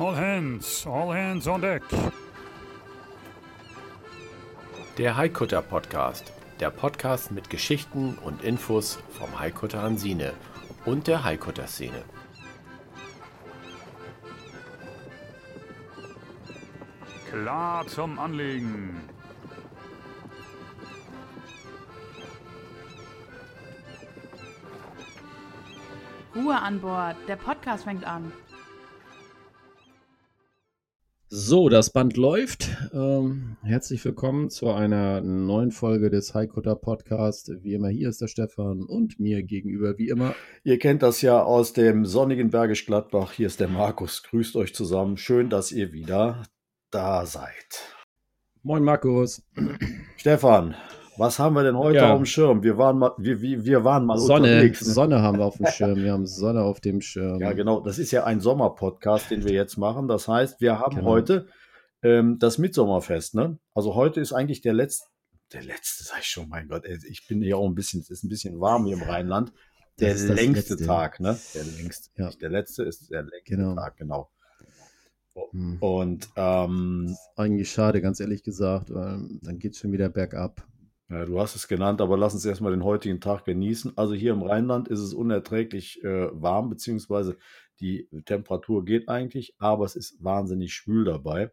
All hands, all hands on deck. Der Haikutter Podcast. Der Podcast mit Geschichten und Infos vom Haikutter Hansine und der Haikutter Szene. Klar zum Anlegen. Ruhe an Bord, der Podcast fängt an. So, das Band läuft. Ähm, herzlich willkommen zu einer neuen Folge des Highcutter Podcast. Wie immer, hier ist der Stefan und mir gegenüber, wie immer. Ihr kennt das ja aus dem sonnigen Bergisch Gladbach. Hier ist der Markus. Grüßt euch zusammen. Schön, dass ihr wieder da seid. Moin, Markus. Stefan, was haben wir denn heute Ja. auf dem Schirm? Wir waren mal, wir, wir, wir waren mal Sonne, unterwegs. ne? Sonne haben wir auf dem Schirm. Wir haben Sonne auf dem Schirm. Ja, genau. Das ist ja ein Sommerpodcast, den wir jetzt machen. Das heißt, wir haben Genau. heute ähm, das Mitsommerfest. Ne? Also heute ist eigentlich der letzte, der letzte, sag ich schon, mein Gott, ey, ich bin ja auch ein bisschen, es ist ein bisschen warm hier im Rheinland. Der Das ist das längste Letzte. Tag, ne? Der längste. Ja. Nicht der letzte ist der längste Genau. Tag, genau. Hm. Und ähm, Eigentlich schade, ganz ehrlich gesagt. weil Dann geht es schon wieder bergab. Ja, du hast es genannt, aber lass uns erstmal den heutigen Tag genießen. Also hier im Rheinland ist es unerträglich äh, warm, beziehungsweise die Temperatur geht eigentlich, aber es ist wahnsinnig schwül dabei.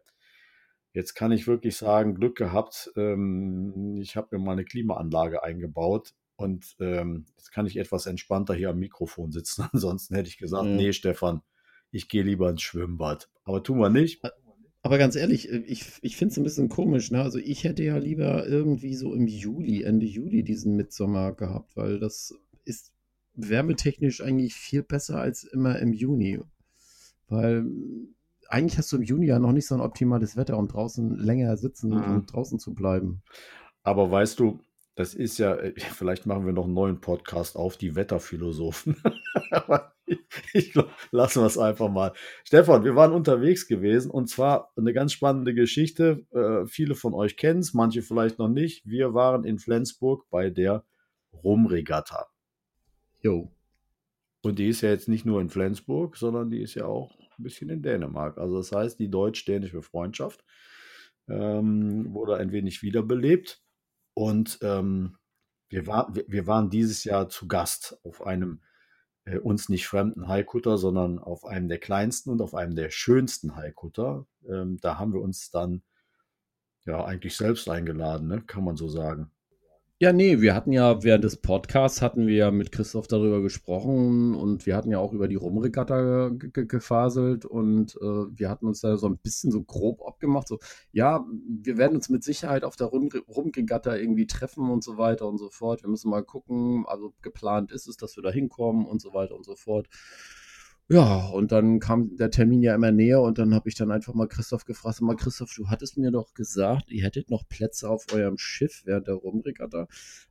Jetzt kann ich wirklich sagen, Glück gehabt. Ähm, ich habe mir mal eine Klimaanlage eingebaut und ähm, jetzt kann ich etwas entspannter hier am Mikrofon sitzen. Ansonsten hätte ich gesagt, Ja. nee, Stefan, ich gehe lieber ins Schwimmbad. Aber tun wir nicht. Aber ganz ehrlich, äh, ich, ich finde es ein bisschen komisch. Ne? Also ich hätte ja lieber irgendwie so im Juli, Ende Juli diesen Mitsommer gehabt, weil das ist wärmetechnisch eigentlich viel besser als immer im Juni. Weil mm, eigentlich hast du im Juni ja noch nicht so ein optimales Wetter, um draußen länger sitzen Mhm. und draußen zu bleiben. Aber weißt du, das ist ja, äh, vielleicht machen wir noch einen neuen Podcast auf, die Wetterphilosophen. Aber ich, ich glaub, lassen wir es einfach mal. Stefan, wir waren unterwegs gewesen und zwar eine ganz spannende Geschichte. Äh, viele von euch kennen es, manche vielleicht noch nicht. Wir waren in Flensburg bei der Rumregatta. Jo. Und die ist ja jetzt nicht nur in Flensburg, sondern die ist ja auch ein bisschen in Dänemark. Also das heißt, die deutsch-dänische Freundschaft ähm, wurde ein wenig wiederbelebt. Und ähm, wir, war, wir waren dieses Jahr zu Gast auf einem äh, uns nicht fremden Haikutter, sondern auf einem der kleinsten und auf einem der schönsten Haikutter. Ähm, da haben wir uns dann ja eigentlich selbst eingeladen, ne? kann man so sagen. Ja, nee, wir hatten ja während des Podcasts hatten wir ja mit Christoph darüber gesprochen und wir hatten ja auch über die Rumregatta ge- ge- gefaselt und äh, wir hatten uns da so ein bisschen so grob abgemacht, so, ja, wir werden uns mit Sicherheit auf der Rum Rumregatta irgendwie treffen und so weiter und so fort. Wir müssen mal gucken, also geplant ist es, dass wir da hinkommen und so weiter und so fort. Ja, und dann kam der Termin ja immer näher und dann habe ich dann einfach mal Christoph gefragt, mal Christoph, du hattest mir doch gesagt, ihr hättet noch Plätze auf eurem Schiff während der Rumregatta.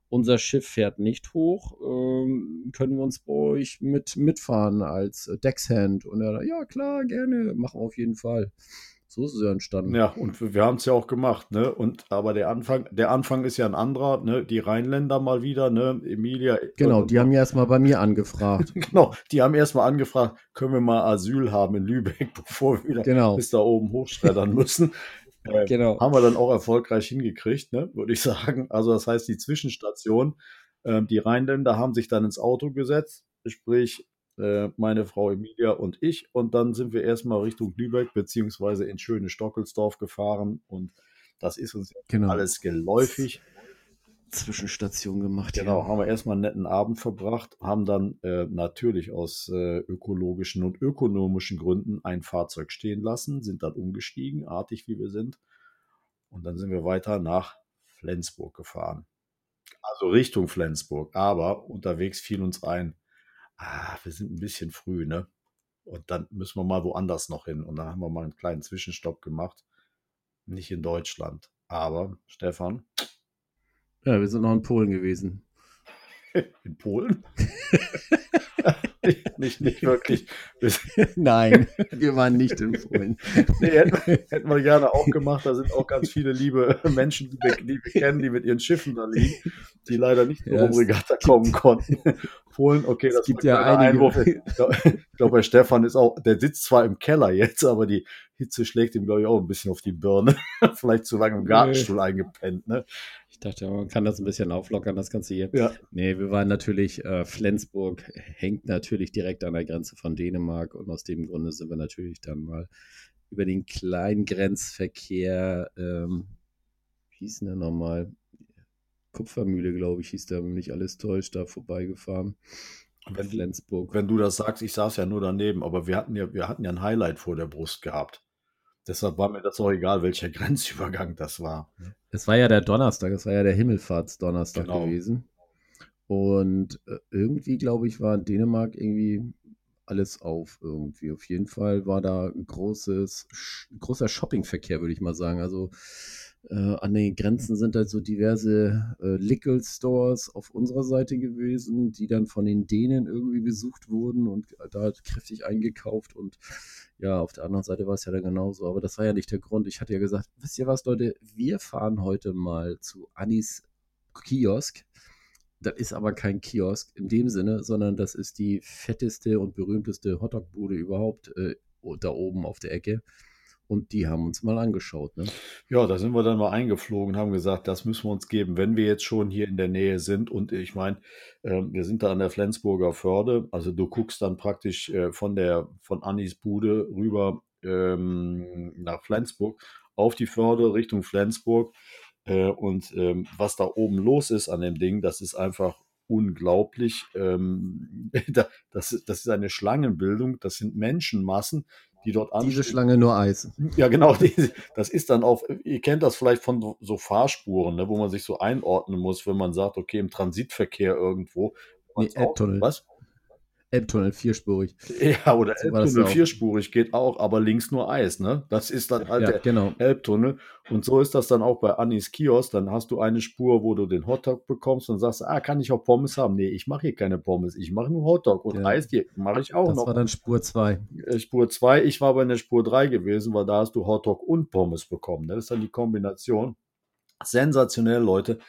Unser Schiff fährt nicht hoch, ähm, können wir uns bei euch mit mitfahren als Deckshand? Und er, ja klar, gerne, machen wir auf jeden Fall. So ist es ja entstanden. Ja, und wir, haben es ja auch gemacht, ne? Und aber der Anfang, der Anfang ist ja ein anderer, ne? Die Rheinländer mal wieder, ne? Emilia. Genau, und- die haben ja erstmal bei mir angefragt. Genau, die haben erstmal angefragt, können wir mal Asyl haben in Lübeck, bevor wir wieder Genau, bis da oben hochschreddern müssen. Äh, genau. haben wir dann auch erfolgreich hingekriegt, ne, würde ich sagen. Also das heißt, die Zwischenstation, ähm, die Rheinländer haben sich dann ins Auto gesetzt, sprich äh, meine Frau Emilia und ich. Und dann sind wir erstmal Richtung Lübeck beziehungsweise in schöne Stockelsdorf gefahren. Und das ist uns Genau. alles geläufig. Zwischenstation gemacht. Genau, ja. haben wir erstmal einen netten Abend verbracht, haben dann äh, natürlich aus äh, ökologischen und ökonomischen Gründen ein Fahrzeug stehen lassen, sind dann umgestiegen, artig wie wir sind. Und dann sind wir weiter nach Flensburg gefahren. Also Richtung Flensburg. Aber unterwegs fiel uns ein, ah, wir sind ein bisschen früh, ne? Und dann müssen wir mal woanders noch hin. Und dann haben wir mal einen kleinen Zwischenstopp gemacht. Nicht in Deutschland. Aber, Stefan, Ja, wir sind noch in Polen gewesen. in Polen. nicht, nicht wirklich. Nein, wir waren nicht in Polen. nee, hätten, hätten wir gerne auch gemacht. Da sind auch ganz viele liebe Menschen, die wir, die wir kennen, die mit ihren Schiffen da liegen, die leider nicht zur Ja, es Regatta kommen konnten. Polen, okay, das gibt ja einige. Einwurf. Ich glaube, glaub, bei Stefan ist auch, der sitzt zwar im Keller jetzt, aber die Hitze schlägt ihm, glaube ich, auch ein bisschen auf die Birne. Vielleicht zu lange im Gartenstuhl eingepennt, ne? Ich dachte, man kann das ein bisschen auflockern, das Ganze hier. Ja. Nee, wir waren natürlich, äh, Flensburg hängt natürlich direkt an der Grenze von Dänemark und aus dem Grunde sind wir natürlich dann mal über den kleinen Grenzverkehr, ähm, wie hieß denn der nochmal? Kupfermühle, glaube ich, hieß der, wenn mich alles täuscht, da vorbeigefahren. Wenn, Flensburg. wenn du das sagst, ich saß ja nur daneben, aber wir hatten ja, wir hatten ja ein Highlight vor der Brust gehabt. Deshalb war mir das auch egal, welcher Grenzübergang das war. Es war ja der Donnerstag, es war ja der Himmelfahrtsdonnerstag Genau. gewesen. Und äh, irgendwie, glaube ich, war in Dänemark irgendwie alles auf irgendwie. Auf jeden Fall war da ein großes, großer Shoppingverkehr, würde ich mal sagen. Also äh, an den Grenzen sind halt so diverse äh, Liquor Stores auf unserer Seite gewesen, die dann von den Dänen irgendwie besucht wurden und da hat kräftig eingekauft und ja, auf der anderen Seite war es ja dann genauso. Aber das war ja nicht der Grund. Ich hatte ja gesagt, wisst ihr was, Leute, wir fahren heute mal zu Annis Kiosk. Das ist aber kein Kiosk in dem Sinne, sondern das ist die fetteste und berühmteste Hotdog-Bude überhaupt äh, da oben auf der Ecke. Und die haben uns mal angeschaut. Ne? Ja, da sind wir dann mal eingeflogen und haben gesagt, das müssen wir uns geben, wenn wir jetzt schon hier in der Nähe sind. Und ich meine, ähm, wir sind da an der Flensburger Förde. Also du guckst dann praktisch äh, von der von Annis Bude rüber ähm, nach Flensburg auf die Förde Richtung Flensburg. Äh, und ähm, was da oben los ist an dem Ding, das ist einfach unglaublich. Ähm, da, das, das ist eine Schlangenbildung. Das sind Menschenmassen, die dort Diese anstehen. Schlange nur Eis. Ja, genau. Die, das ist dann auf, ihr kennt das vielleicht von so, so Fahrspuren, ne, wo man sich so einordnen muss, wenn man sagt, okay, im Transitverkehr irgendwo. Nee, Elbtunnel. Was? Elbtunnel, vierspurig. Ja, oder So das Elbtunnel vierspurig geht auch, aber links nur Eis, ne? Das ist dann halt Ja, der genau. Elbtunnel. Und so ist das dann auch bei Annis Kiosk. Dann hast du eine Spur, wo du den Hotdog bekommst und sagst, ah, kann ich auch Pommes haben? Nee, ich mache hier keine Pommes, ich mache nur Hotdog. Und Ja. Eis, die mache ich auch Das noch. war dann Spur 2. äh, Spur 2. Ich war bei der Spur 3 gewesen, weil da hast du Hotdog und Pommes bekommen. ne? Das ist dann die Kombination. Sensationell, Leute.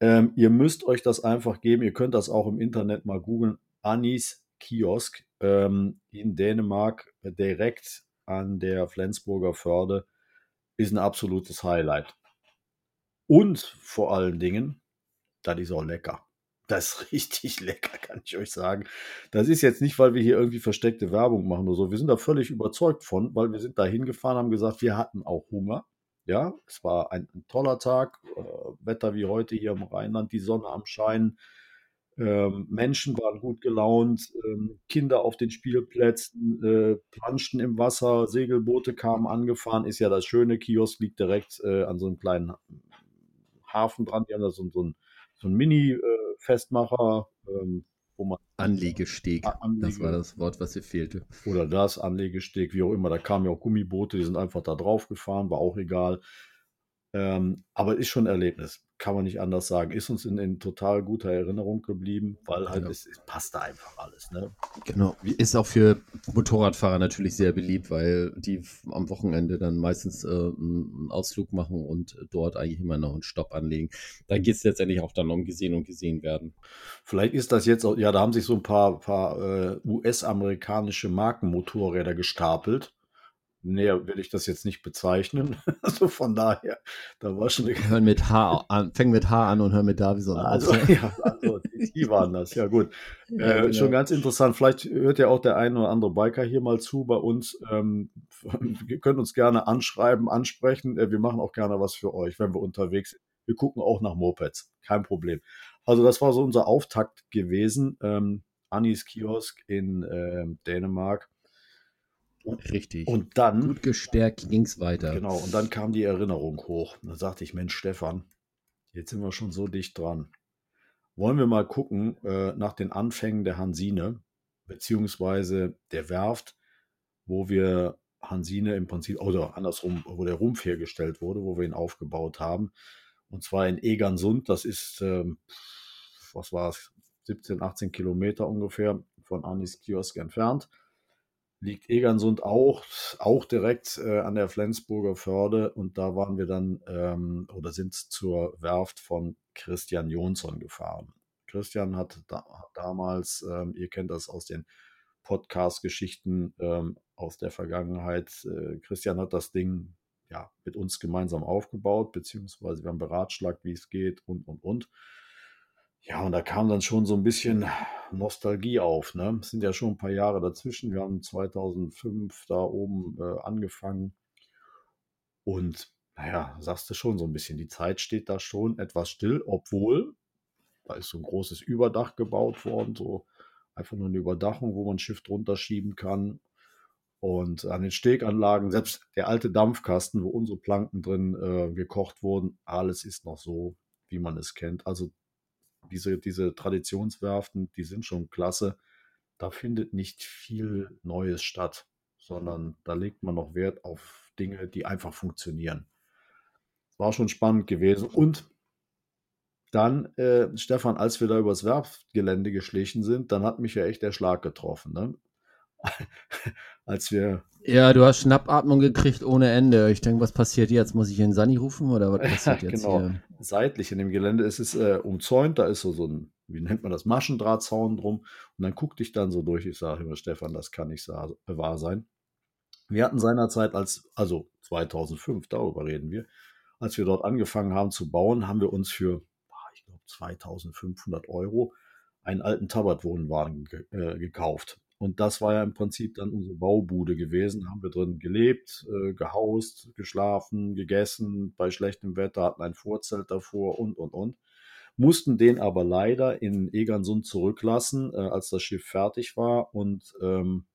Ähm, ihr müsst euch das einfach geben. Ihr könnt das auch im Internet mal googeln. Anis Kiosk ähm, in Dänemark, direkt an der Flensburger Förde, ist ein absolutes Highlight. Und vor allen Dingen, das ist auch lecker. Das ist richtig lecker, kann ich euch sagen. Das ist jetzt nicht, weil wir hier irgendwie versteckte Werbung machen oder so. Wir sind da völlig überzeugt von, weil wir sind da hingefahren, haben gesagt, wir hatten auch Hunger. Ja, es war ein, ein toller Tag. Äh, Wetter wie heute hier im Rheinland, die Sonne am Scheinen. Ähm, Menschen waren gut gelaunt, ähm, Kinder auf den Spielplätzen, äh, planschten im Wasser, Segelboote kamen angefahren. Ist ja das Schöne, Kiosk liegt direkt äh, an so einem kleinen Hafen dran. Die haben da so, so ein so ein Mini-Festmacher, ähm, wo man Anlegesteg. Anlege- Das war das Wort, was hier fehlte. oder das Anlegesteg, wie auch immer. Da kamen ja auch Gummiboote, die sind einfach da drauf gefahren, war auch egal. Ähm, aber ist schon ein Erlebnis, kann man nicht anders sagen. Ist uns in, in total guter Erinnerung geblieben, weil halt Ja. es, es passt da einfach alles. Ne? Genau. Ist auch für Motorradfahrer natürlich sehr beliebt, weil die am Wochenende dann meistens äh, einen Ausflug machen und dort eigentlich immer noch einen Stopp anlegen. Da geht es letztendlich auch dann um gesehen und gesehen werden. Vielleicht ist das jetzt auch, ja, da haben sich so ein paar, paar äh, US-amerikanische Markenmotorräder gestapelt. Näher will ich das jetzt nicht bezeichnen. also von daher, da war schon eine Hören mit H an, fängen mit H an und hören mit Davison Also, auf. ja, also die, die waren das, ja gut. Ja, äh, genau. Schon ganz interessant. Vielleicht hört ja auch der eine oder andere Biker hier mal zu bei uns. Ähm, ihr könnt uns gerne anschreiben, ansprechen. Äh, wir machen auch gerne was für euch, wenn wir unterwegs sind. Wir gucken auch nach Mopeds, kein Problem. Also das war so unser Auftakt gewesen. Ähm, Annis Kiosk in ähm, Dänemark. Richtig. Und dann gut gestärkt ging es weiter. Genau, und dann kam die Erinnerung hoch. Da sagte ich, Mensch, Stefan, jetzt sind wir schon so dicht dran. Wollen wir mal gucken äh, nach den Anfängen der Hansine, beziehungsweise der Werft, wo wir Hansine im Prinzip, oder andersrum, wo der Rumpf hergestellt wurde, wo wir ihn aufgebaut haben. Und zwar in Egersund, das ist, ähm, was war es, 17, 18 Kilometer ungefähr von Anis Kiosk entfernt. Liegt Egersund auch, auch direkt äh, an der Flensburger Förde und da waren wir dann ähm, oder sind zur Werft von Christian Jonsson gefahren. Christian hat, da, damals, ähm, ihr kennt das aus den Podcast-Geschichten ähm, aus der Vergangenheit, äh, Christian hat das Ding ja, mit uns gemeinsam aufgebaut, beziehungsweise wir haben beratschlagt, wie es geht und, und, und. Ja, und da kam dann schon so ein bisschen Nostalgie auf. Ne? Es sind ja schon ein paar Jahre dazwischen. Wir haben 2005 da oben äh, angefangen. Und naja, sagst du schon so ein bisschen, die Zeit steht da schon etwas still, obwohl da ist so ein großes Überdach gebaut worden, so einfach nur eine Überdachung, wo man ein Schiff drunter schieben kann. Und an den Steganlagen, selbst der alte Dampfkasten, wo unsere Planken drin äh, gekocht wurden, alles ist noch so, wie man es kennt. Also diese, diese Traditionswerften, die sind schon klasse. Da findet nicht viel Neues statt, sondern da legt man noch Wert auf Dinge, die einfach funktionieren. War schon spannend gewesen. Und dann, äh, Stefan, als wir da übers Werftgelände geschlichen sind, dann hat mich ja echt der Schlag getroffen. Ne? als wir. Ja, du hast Schnappatmung gekriegt ohne Ende. Ich denke, was passiert jetzt? Muss ich den Sani rufen oder was passiert jetzt genau. hier? Seitlich in dem Gelände ist es äh, umzäunt, da ist so, so ein, wie nennt man das, Maschendrahtzaun drum. Und dann guckte ich dann so durch. Ich sage immer, Stefan, das kann nicht wahr sein. Wir hatten seinerzeit als, also 2005, darüber reden wir, als wir dort angefangen haben zu bauen, haben wir uns für, ich glaube, 2500 Euro einen alten Tabat-Wohnwagen ge äh, gekauft. Und das war ja im Prinzip dann unsere Baubude gewesen. Da haben wir drin gelebt, äh, gehaust, geschlafen, gegessen, bei schlechtem Wetter hatten ein Vorzelt davor und, und, und. Mussten den aber leider in Egersund zurücklassen, äh, als das Schiff fertig war. Und ähm,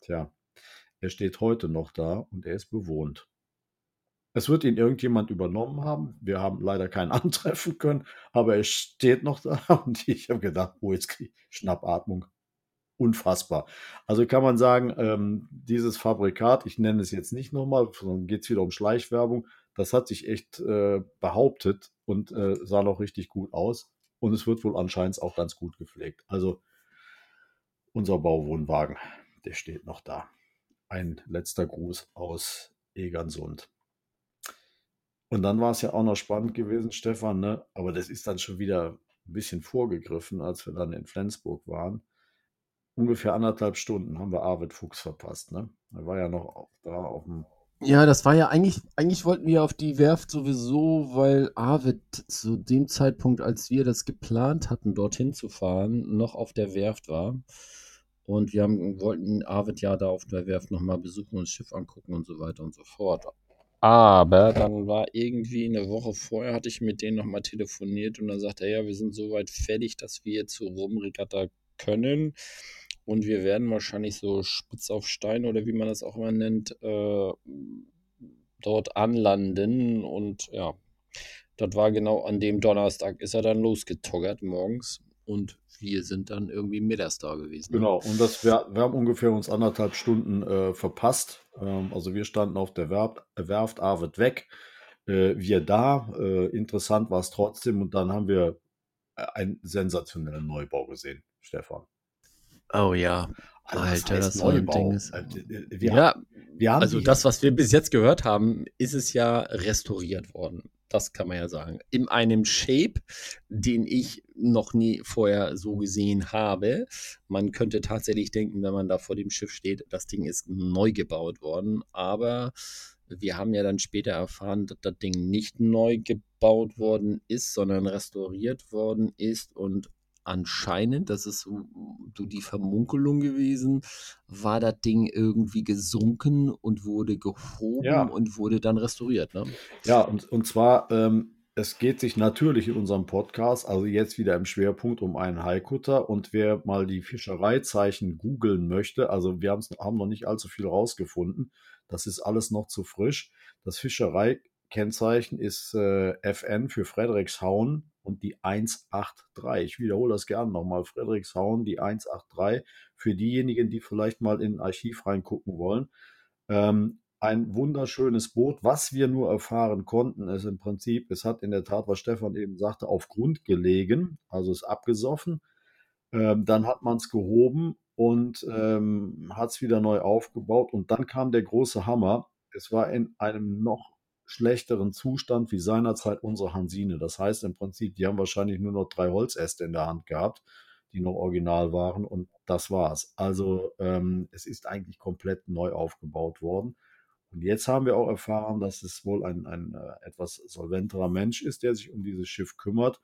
tja, er steht heute noch da und er ist bewohnt. Es wird ihn irgendjemand übernommen haben. Wir haben leider keinen antreffen können, aber er steht noch da und ich habe gedacht, oh, jetzt kriege ich Schnappatmung unfassbar. Also kann man sagen, ähm, dieses Fabrikat, ich nenne es jetzt nicht nochmal, sondern geht es wieder um Schleichwerbung, das hat sich echt äh, behauptet und äh, sah noch richtig gut aus. Und es wird wohl anscheinend auch ganz gut gepflegt. Also unser Bauwohnwagen, der steht noch da. Ein letzter Gruß aus Egernsund. Und dann war es ja auch noch spannend gewesen, Stefan, ne? aber das ist dann schon wieder ein bisschen vorgegriffen, als wir dann in Flensburg waren ungefähr anderthalb Stunden haben wir Arvid Fuchs verpasst. Ne? Er war ja noch da auf dem. Ja, das war ja eigentlich, eigentlich wollten wir auf die Werft sowieso, weil Arvid zu dem Zeitpunkt, als wir das geplant hatten, dorthin zu fahren, noch auf der Werft war. Und wir haben, wollten Arvid ja da auf der Werft nochmal besuchen und das Schiff angucken und so weiter und so fort. Aber dann war irgendwie eine Woche vorher, hatte ich mit denen nochmal telefoniert und dann sagte er, ja, wir sind soweit fertig, dass wir zur Rumregatta können. Und wir werden wahrscheinlich so spitz auf Stein oder wie man das auch immer nennt, äh, dort anlanden. Und ja, das war genau an dem Donnerstag, ist er dann losgetoggert morgens. Und wir sind dann irgendwie mittags da gewesen. Genau, und das, wir, wir haben ungefähr uns anderthalb Stunden äh, verpasst. Ähm, also wir standen auf der Werft, Werft Arvid weg. Äh, wir da. Äh, interessant war es trotzdem. Und dann haben wir äh, einen sensationellen Neubau gesehen, Stefan. Oh ja. Also Alter, heißt das ein Neubau? Ding ist. Äh, Wir, ja, wir haben also das, was wir bis jetzt gehört haben, ist es ja restauriert worden. Das kann man ja sagen. In einem Shape, den ich noch nie vorher so gesehen habe. Man könnte tatsächlich denken, wenn man da vor dem Schiff steht, das Ding ist neu gebaut worden. Aber wir haben ja dann später erfahren, dass das Ding nicht neu gebaut worden ist, sondern restauriert worden ist und anscheinend, das ist so, so die Vermunkelung gewesen, war das Ding irgendwie gesunken und wurde gehoben Ja. und wurde dann restauriert. Ne? Ja, und, und zwar, ähm, es geht sich natürlich in unserem Podcast, also jetzt wieder im Schwerpunkt, um einen Haikutter. Und wer mal die Fischereizeichen googeln möchte, also wir haben noch nicht allzu viel rausgefunden, das ist alles noch zu frisch. Das Fischereikennzeichen ist äh, FN für Frederikshauen und die 183. Ich wiederhole das gerne nochmal. Frederikshauen, die 183, für diejenigen, die vielleicht mal in ein Archiv reingucken wollen. Ähm, ein wunderschönes Boot. Was wir nur erfahren konnten, ist im Prinzip, es hat in der Tat, was Stefan eben sagte, auf Grund gelegen, also ist abgesoffen. Ähm, dann hat man es gehoben und ähm, hat es wieder neu aufgebaut. Und dann kam der große Hammer. Es war in einem noch schlechteren Zustand wie seinerzeit unsere Hansine. Das heißt im Prinzip, die haben wahrscheinlich nur noch drei Holzäste in der Hand gehabt, die noch original waren und das war's. Also ähm, es ist eigentlich komplett neu aufgebaut worden. Und jetzt haben wir auch erfahren, dass es wohl ein, ein äh, etwas solventerer Mensch ist, der sich um dieses Schiff kümmert.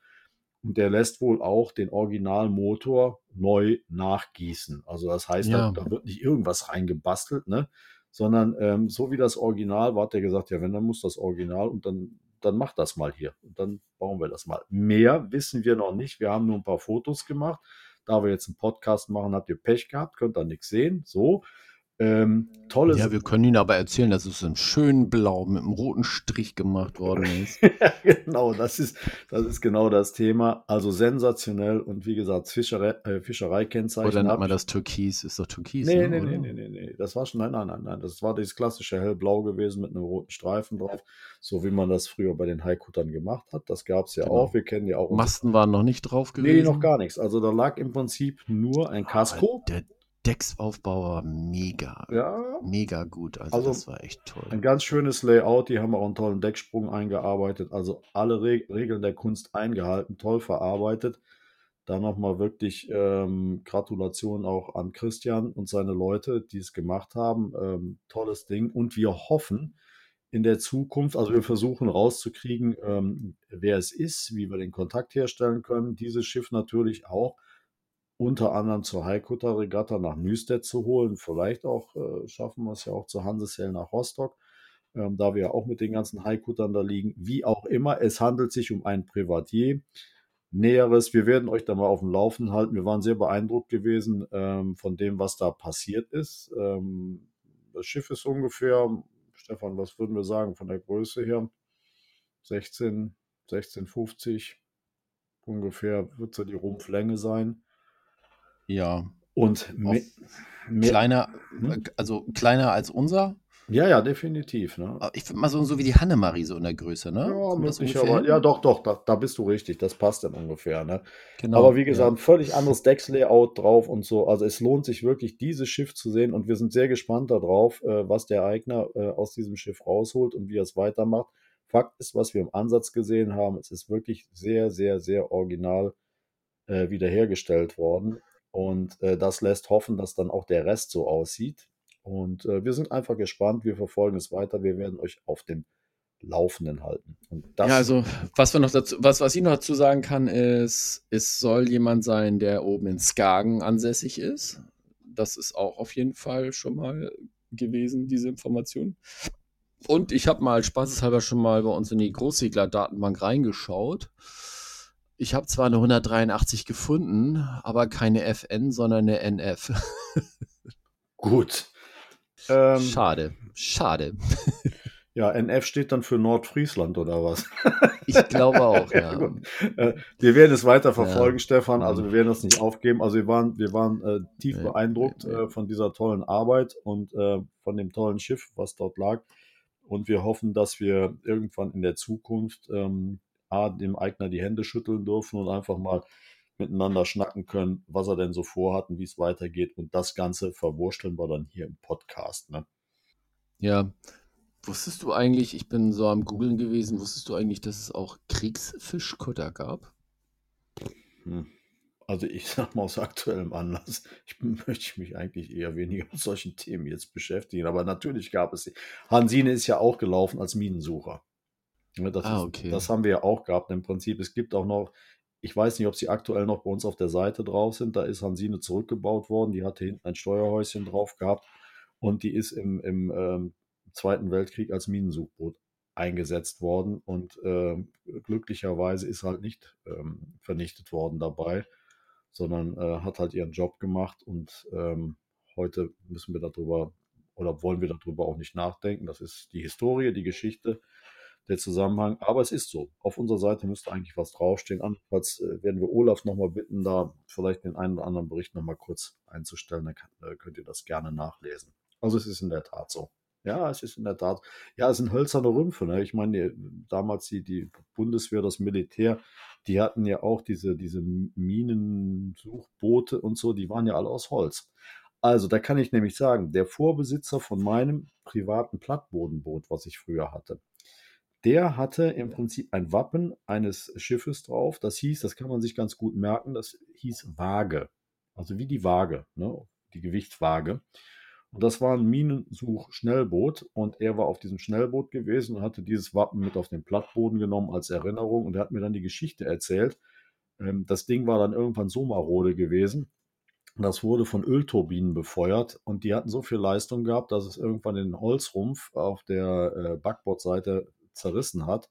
Und der lässt wohl auch den Originalmotor neu nachgießen. Also das heißt, Ja. da, da wird nicht irgendwas reingebastelt, ne? Sondern ähm, so wie das Original war, hat er gesagt, ja, wenn, dann muss das Original und dann, dann macht das mal hier. Und dann bauen wir das mal. Mehr wissen wir noch nicht. Wir haben nur ein paar Fotos gemacht. Da wir jetzt einen Podcast machen, habt ihr Pech gehabt, könnt da nichts sehen. So. Ähm, tolles Ja, wir können Ihnen aber erzählen, dass es in schön blau mit einem roten Strich gemacht worden ist. Ja, genau, das ist, das ist genau das Thema. Also sensationell und wie gesagt, Fischerei, äh, Fischereikennzeichen. Oder nennt man das Türkis? Ist doch Türkis, Nee, ne, nee, nee, nee, nee, nee. Das war schon, nein, nein, nein, nein. Das war dieses klassische hellblau gewesen mit einem roten Streifen drauf, so wie man das früher bei den Haikuttern gemacht hat. Das gab es ja Genau. auch. Wir kennen ja auch. Masten waren noch nicht drauf gewesen. Nee, noch gar nichts. Also da lag im Prinzip nur ein Casco. Aber Der Decksaufbau war mega, Ja, mega gut. Also, Also, das war echt toll. Ein ganz schönes Layout, die haben auch einen tollen Decksprung eingearbeitet, also alle Re Regeln der Kunst eingehalten, toll verarbeitet. Da nochmal wirklich ähm, Gratulation auch an Christian und seine Leute, die es gemacht haben. Ähm, tolles Ding. Und wir hoffen in der Zukunft, also wir versuchen rauszukriegen, ähm, wer es ist, wie wir den Kontakt herstellen können. Dieses Schiff natürlich auch unter anderem zur Haikutter Regatta nach Nüstedt zu holen. Vielleicht auch äh, schaffen wir es ja auch zur Hansesel nach Rostock, ähm, da wir ja auch mit den ganzen Haikuttern da liegen. Wie auch immer, es handelt sich um ein Privatier. Näheres, wir werden euch da mal auf dem Laufen halten. Wir waren sehr beeindruckt gewesen ähm, von dem, was da passiert ist. Ähm, das Schiff ist ungefähr, Stefan, was würden wir sagen, von der Größe her? 16, 1650 ungefähr wird so die Rumpflänge sein. Ja, Und kleiner, Hm? also kleiner als unser. ja, ja, definitiv. Ne? Aber Ich finde mal so, so wie die Hannemarie so in der Größe, ne? Ja, möglicherweise. Ja, doch, doch, da, da bist du richtig. Das passt dann ungefähr. Ne? Genau, Aber wie gesagt, ja. völlig anderes Deckslayout drauf und so. Also es lohnt sich wirklich, dieses Schiff zu sehen und wir sind sehr gespannt darauf, äh, was der Eigner äh, aus diesem Schiff rausholt und wie er es weitermacht. Fakt ist, was wir im Ansatz gesehen haben, es ist wirklich sehr, sehr, sehr original äh, wiederhergestellt worden. Und äh, das lässt hoffen, dass dann auch der Rest so aussieht. Und äh, wir sind einfach gespannt, wir verfolgen es weiter, wir werden euch auf dem Laufenden halten. Ja, also was wir noch dazu, was, was ich noch dazu sagen kann, ist, es soll jemand sein, der oben in Skagen ansässig ist. Das ist auch auf jeden Fall schon mal gewesen, diese Information. Und ich habe mal spaßeshalber schon mal bei uns in die Großsegler-Datenbank reingeschaut. Ich habe zwar eine 183 gefunden, aber keine FN, sondern eine NF. gut. Ähm, Schade, schade. Ja, NF steht dann für Nordfriesland oder was? Ich glaube auch, Ja, ja. Äh, wir werden es weiter verfolgen, Ja. Stefan. Also wir werden das nicht aufgeben. Also wir waren, wir waren äh, tief Nee, beeindruckt nee, nee. Äh, von dieser tollen Arbeit und äh, von dem tollen Schiff, was dort lag. Und wir hoffen, dass wir irgendwann in der Zukunft ähm, A, dem Eigner die Hände schütteln dürfen und einfach mal miteinander schnacken können, was er denn so vorhat und wie es weitergeht. Und das Ganze verwursteln wir dann hier im Podcast. Ne? Ja. Wusstest du eigentlich, ich bin so am Googeln gewesen, wusstest du eigentlich, dass es auch Kriegsfischkutter gab? Hm. Also ich sag mal aus aktuellem Anlass, ich möchte mich eigentlich eher weniger mit solchen Themen jetzt beschäftigen. Aber natürlich gab es sie. Hansine ist ja auch gelaufen als Minensucher. Ja, Das, Ah, ist, okay. das haben wir ja auch gehabt. Im Prinzip, es gibt auch noch, ich weiß nicht, ob sie aktuell noch bei uns auf der Seite drauf sind. Da ist Hansine zurückgebaut worden. Die hatte hinten ein Steuerhäuschen drauf gehabt und die ist im, im ähm, Zweiten Weltkrieg als Minensuchboot eingesetzt worden und ähm, glücklicherweise ist halt nicht ähm, vernichtet worden dabei, sondern äh, hat halt ihren Job gemacht und ähm, heute müssen wir darüber oder wollen wir darüber auch nicht nachdenken. Das ist die Historie, die Geschichte, der Zusammenhang. Aber es ist so. Auf unserer Seite müsste eigentlich was draufstehen. Andernfalls äh, werden wir Olaf nochmal bitten, da vielleicht den einen oder anderen Bericht nochmal kurz einzustellen. Dann äh, könnt ihr das gerne nachlesen. Also es ist in der Tat so. Ja, es ist in der Tat. Ja, es sind hölzerne Rümpfe. Ne? Ich meine, damals die, die Bundeswehr, das Militär, die hatten ja auch diese, diese Minensuchboote und so, die waren ja alle aus Holz. Also, da kann ich nämlich sagen, der Vorbesitzer von meinem privaten Plattbodenboot, was ich früher hatte, der hatte im Prinzip ein Wappen eines Schiffes drauf. Das hieß, das kann man sich ganz gut merken, das hieß Waage. Also wie die Waage, ne? die Gewichtswaage. Und das war ein Minensuch-Schnellboot und er war auf diesem Schnellboot gewesen und hatte dieses Wappen mit auf den Plattboden genommen als Erinnerung und er hat mir dann die Geschichte erzählt. Ähm, das Ding war dann irgendwann so marode gewesen. Das wurde von Ölturbinen befeuert und die hatten so viel Leistung gehabt, dass es irgendwann den Holzrumpf auf der äh, Backbordseite zerrissen hat.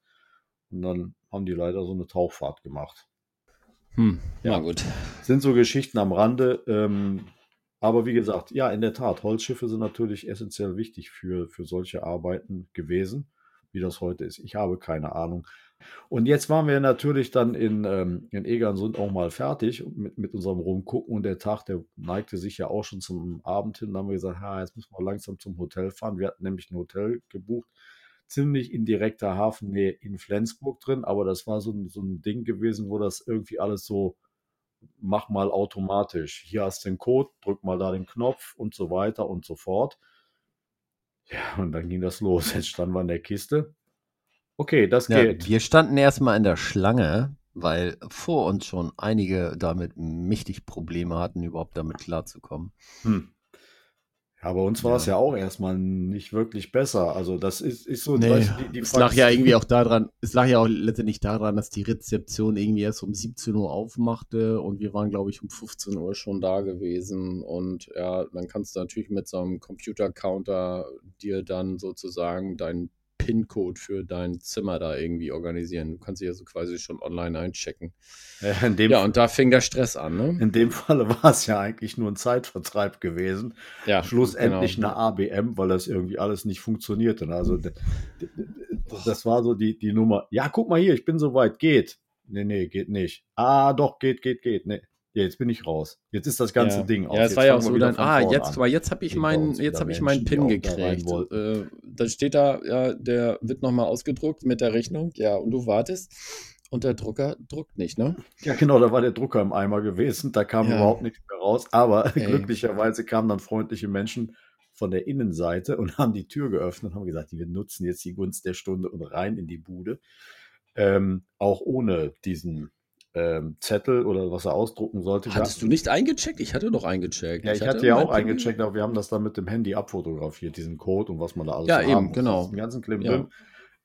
Und dann haben die leider so eine Tauchfahrt gemacht. Hm, ja, na gut. Sind so Geschichten am Rande. Ähm, aber wie gesagt, ja, in der Tat, Holzschiffe sind natürlich essentiell wichtig für, für solche Arbeiten gewesen, wie das heute ist. Ich habe keine Ahnung. Und jetzt waren wir natürlich dann in, ähm, in Egernsund auch mal fertig mit, mit unserem Rumgucken und der Tag, der neigte sich ja auch schon zum Abend hin. Da haben wir gesagt, ha, jetzt müssen wir langsam zum Hotel fahren. Wir hatten nämlich ein Hotel gebucht, ziemlich in direkter Hafennähe in Flensburg drin, aber das war so ein, so ein Ding gewesen, wo das irgendwie alles so mach mal automatisch. Hier hast du den Code, drück mal da den Knopf und so weiter und so fort. Ja, und dann ging das los. Jetzt standen wir in der Kiste. Okay, das ja, geht. Wir standen erstmal in der Schlange, weil vor uns schon einige damit mächtig Probleme hatten, überhaupt damit klarzukommen. Hm. Ja, bei uns war ja. es ja auch erstmal nicht wirklich besser. Also das ist, ist so. Nee, weißt, die, die es lag ja irgendwie auch daran, es lag ja auch letztendlich daran, dass die Rezeption irgendwie erst um 17 Uhr aufmachte und wir waren, glaube ich, um 15 Uhr schon da gewesen. Und ja, dann kannst du natürlich mit so einem Computer-Counter dir dann sozusagen deinen PIN-Code für dein Zimmer da irgendwie organisieren. Du kannst dich also quasi schon online einchecken. Ja, ja und da fing der Stress an. Ne? In dem Falle war es ja eigentlich nur ein Zeitvertreib gewesen. Ja, Schlussendlich genau. eine ABM, weil das irgendwie alles nicht funktionierte. Also das war so die, die Nummer. Ja, guck mal hier, ich bin soweit, geht. Nee, nee, geht nicht. Ah, doch, geht, geht, geht. Nee. Ja, jetzt bin ich raus. Jetzt ist das ganze ja. Ding aus. Ja, es war ja auch so dann, ah, jetzt, aber jetzt habe ich meinen, jetzt habe ich meinen PIN gekriegt. Da, äh, dann steht da, ja, der wird nochmal ausgedruckt mit der Rechnung, ja, und du wartest. Und der Drucker druckt nicht, ne? Ja, genau, da war der Drucker im Eimer gewesen. Da kam ja. überhaupt nichts mehr raus. Aber Ey. glücklicherweise kamen dann freundliche Menschen von der Innenseite und haben die Tür geöffnet und haben gesagt, wir nutzen jetzt die Gunst der Stunde und rein in die Bude. Ähm, auch ohne diesen ähm, Zettel oder was er ausdrucken sollte. Hattest du nicht eingecheckt? Ich hatte doch eingecheckt. Ja, ich, ich hatte, hatte ja auch eingecheckt, aber wir haben das dann mit dem Handy abfotografiert, diesen Code und was man da alles ja, so eben, genau. Den ganzen Klimbim. Ja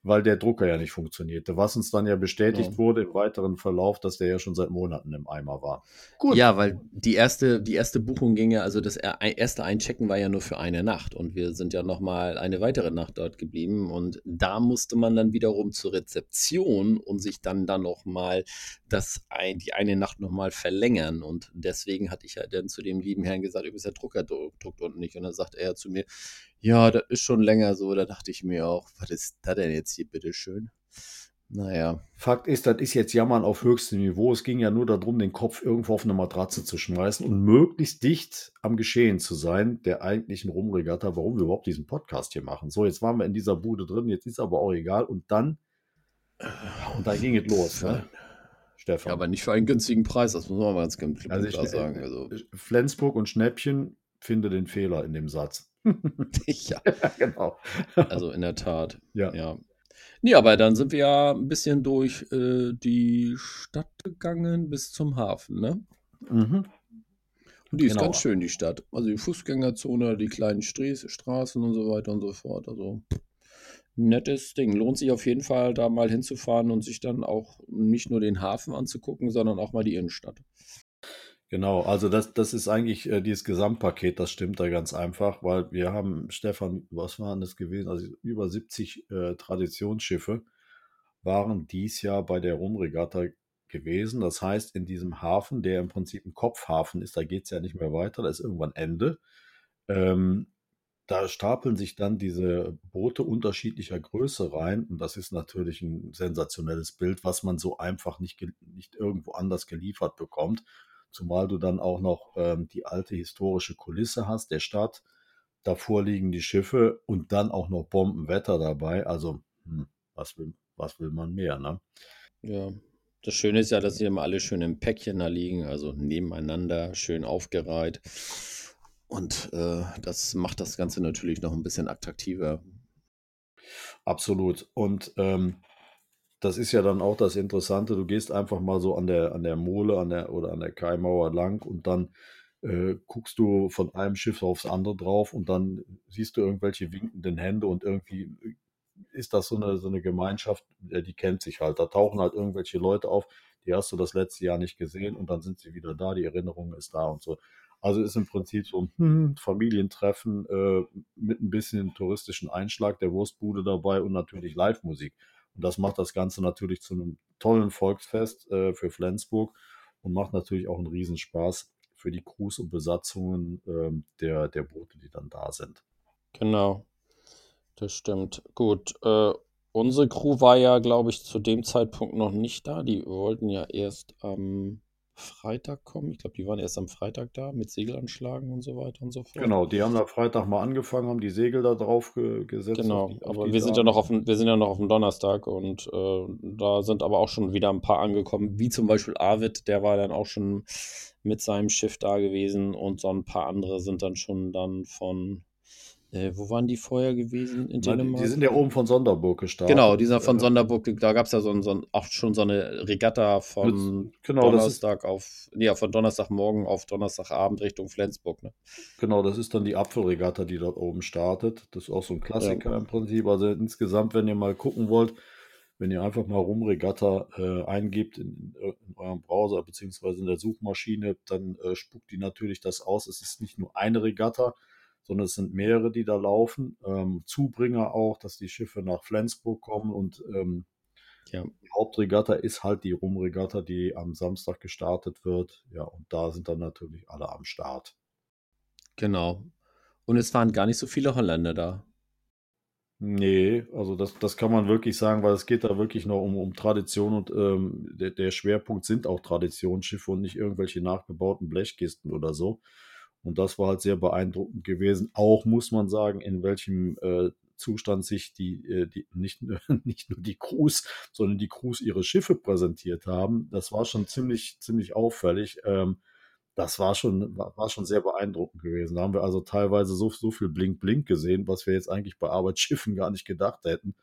weil der Drucker ja nicht funktionierte. Was uns dann ja bestätigt ja. wurde im weiteren Verlauf, dass der ja schon seit Monaten im Eimer war. Gut. Ja, weil die erste, die erste Buchung ging ja, also das erste Einchecken war ja nur für eine Nacht und wir sind ja nochmal eine weitere Nacht dort geblieben und da musste man dann wiederum zur Rezeption und sich dann dann nochmal das ein, die eine Nacht nochmal verlängern und deswegen hatte ich ja dann zu dem lieben Herrn gesagt, übrigens der Drucker druckt unten nicht und dann sagt er zu mir, ja, das ist schon länger so. Da dachte ich mir auch, was ist da denn jetzt hier, bitteschön? Naja. Fakt ist, das ist jetzt Jammern auf höchstem Niveau. Es ging ja nur darum, den Kopf irgendwo auf eine Matratze zu schmeißen und möglichst dicht am Geschehen zu sein, der eigentlichen Rumregatta, warum wir überhaupt diesen Podcast hier machen. So, jetzt waren wir in dieser Bude drin, jetzt ist aber auch egal. Und dann, und da ging es los, ne? Stefan. Ja, aber nicht für einen günstigen Preis, das muss man mal ganz also klar sagen. Also. Flensburg und Schnäppchen finde den Fehler in dem Satz. ja, genau. Also in der Tat. Ja. ja. Nee, aber dann sind wir ja ein bisschen durch äh, die Stadt gegangen bis zum Hafen, ne? Mhm. Und die ist genau. ganz schön, die Stadt. Also die Fußgängerzone, die kleinen Stra Straßen und so weiter und so fort. Also nettes Ding. Lohnt sich auf jeden Fall, da mal hinzufahren und sich dann auch nicht nur den Hafen anzugucken, sondern auch mal die Innenstadt. Genau, also das, das ist eigentlich äh, dieses Gesamtpaket, das stimmt da ganz einfach, weil wir haben, Stefan, was waren das gewesen? Also über 70 äh, Traditionsschiffe waren dies Jahr bei der Rumregatta gewesen. Das heißt, in diesem Hafen, der im Prinzip ein Kopfhafen ist, da geht es ja nicht mehr weiter, da ist irgendwann Ende. Ähm, da stapeln sich dann diese Boote unterschiedlicher Größe rein und das ist natürlich ein sensationelles Bild, was man so einfach nicht, nicht irgendwo anders geliefert bekommt. Zumal du dann auch noch ähm, die alte historische Kulisse hast der Stadt davor liegen die Schiffe und dann auch noch Bombenwetter dabei. Also, hm, was, will, was will man mehr, ne? Ja. Das Schöne ist ja, dass sie immer alle schön im Päckchen da liegen, also nebeneinander, schön aufgereiht. Und äh, das macht das Ganze natürlich noch ein bisschen attraktiver. Absolut. Und ähm, das ist ja dann auch das Interessante. Du gehst einfach mal so an der, an der Mole an der, oder an der Kaimauer lang und dann äh, guckst du von einem Schiff aufs andere drauf und dann siehst du irgendwelche winkenden Hände und irgendwie ist das so eine, so eine Gemeinschaft, die kennt sich halt. Da tauchen halt irgendwelche Leute auf, die hast du das letzte Jahr nicht gesehen und dann sind sie wieder da, die Erinnerung ist da und so. Also ist im Prinzip so ein hm, Familientreffen äh, mit ein bisschen touristischen Einschlag, der Wurstbude dabei und natürlich Live-Musik. Und das macht das Ganze natürlich zu einem tollen Volksfest äh, für Flensburg und macht natürlich auch einen Riesenspaß für die Crews und Besatzungen äh, der, der Boote, die dann da sind. Genau, das stimmt. Gut, äh, unsere Crew war ja, glaube ich, zu dem Zeitpunkt noch nicht da. Die wollten ja erst am Freitag kommen. Ich glaube, die waren erst am Freitag da mit Segelanschlagen und so weiter und so fort. Genau, die haben da Freitag mal angefangen, haben die Segel da drauf ge gesetzt. Genau, die, aber wir sind ja noch auf dem, wir sind ja noch auf dem Donnerstag und äh, da sind aber auch schon wieder ein paar angekommen, wie zum Beispiel Arvid, der war dann auch schon mit seinem Schiff da gewesen und so ein paar andere sind dann schon dann von äh, wo waren die vorher gewesen in Dänemark? Die sind ja oben von Sonderburg gestartet. Genau, dieser von äh, Sonderburg, da gab es ja so, ein, so ein, auch schon so eine Regatta von genau, Donnerstag auf, nee, von Donnerstagmorgen auf Donnerstagabend Richtung Flensburg. Ne? Genau, das ist dann die Apfelregatta, die dort oben startet. Das ist auch so ein Klassiker ja. im Prinzip. Also insgesamt, wenn ihr mal gucken wollt, wenn ihr einfach mal Rumregatta äh, eingibt in, in, eurem Browser beziehungsweise in der Suchmaschine, dann äh, spuckt die natürlich das aus. Es ist nicht nur eine Regatta, sondern es sind mehrere, die da laufen. Ähm, Zubringer auch, dass die Schiffe nach Flensburg kommen und ähm, ja. die Hauptregatta ist halt die Rumregatta, die am Samstag gestartet wird. Ja, und da sind dann natürlich alle am Start. Genau. Und es waren gar nicht so viele Holländer da. Nee, also das, das kann man wirklich sagen, weil es geht da wirklich noch um, um Tradition und ähm, der, der Schwerpunkt sind auch Traditionsschiffe und nicht irgendwelche nachgebauten Blechkisten oder so. Und das war halt sehr beeindruckend gewesen. Auch muss man sagen, in welchem äh, Zustand sich die, äh, die nicht, nicht nur die Crews, sondern die Crews ihre Schiffe präsentiert haben. Das war schon ziemlich, ziemlich auffällig. Ähm, das war schon, war, schon sehr beeindruckend gewesen. Da haben wir also teilweise so, so viel Blink-Blink gesehen, was wir jetzt eigentlich bei Arbeitsschiffen gar nicht gedacht hätten,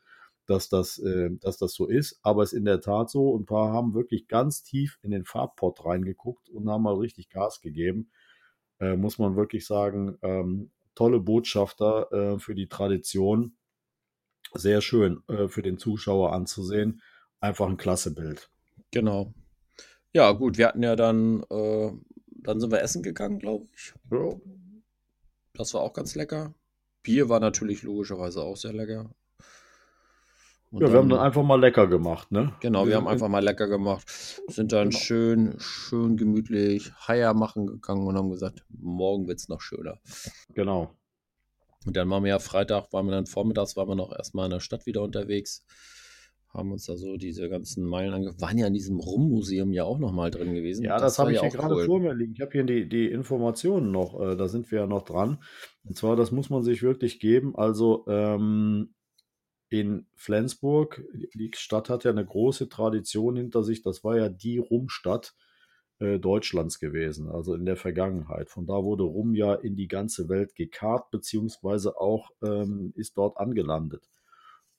dass das, äh, dass das so ist. Aber es ist in der Tat so. Ein paar haben wirklich ganz tief in den Farbpot reingeguckt und haben mal richtig Gas gegeben äh, muss man wirklich sagen, ähm, tolle Botschafter äh, für die Tradition. Sehr schön äh, für den Zuschauer anzusehen. Einfach ein klasse Bild. Genau. Ja, gut, wir hatten ja dann, äh, dann sind wir essen gegangen, glaube ich. Das war auch ganz lecker. Bier war natürlich logischerweise auch sehr lecker. Und ja, wir dann, haben dann einfach mal lecker gemacht, ne? Genau, wir, wir haben einfach mal lecker gemacht. Sind dann genau. schön, schön gemütlich Haier machen gegangen und haben gesagt, morgen wird es noch schöner. Genau. Und dann waren wir ja Freitag, waren wir dann vormittags, waren wir noch erstmal in der Stadt wieder unterwegs. Haben uns da so diese ganzen Meilen angeguckt. Waren ja in diesem Rum-Museum ja auch noch mal drin gewesen. Ja, das, das habe ich ja hier gerade cool. vor mir liegen. Ich habe hier die, die Informationen noch, äh, da sind wir ja noch dran. Und zwar, das muss man sich wirklich geben. Also, ähm, in Flensburg, die Stadt hat ja eine große Tradition hinter sich. Das war ja die Rumstadt äh, Deutschlands gewesen, also in der Vergangenheit. Von da wurde Rum ja in die ganze Welt gekarrt, beziehungsweise auch ähm, ist dort angelandet.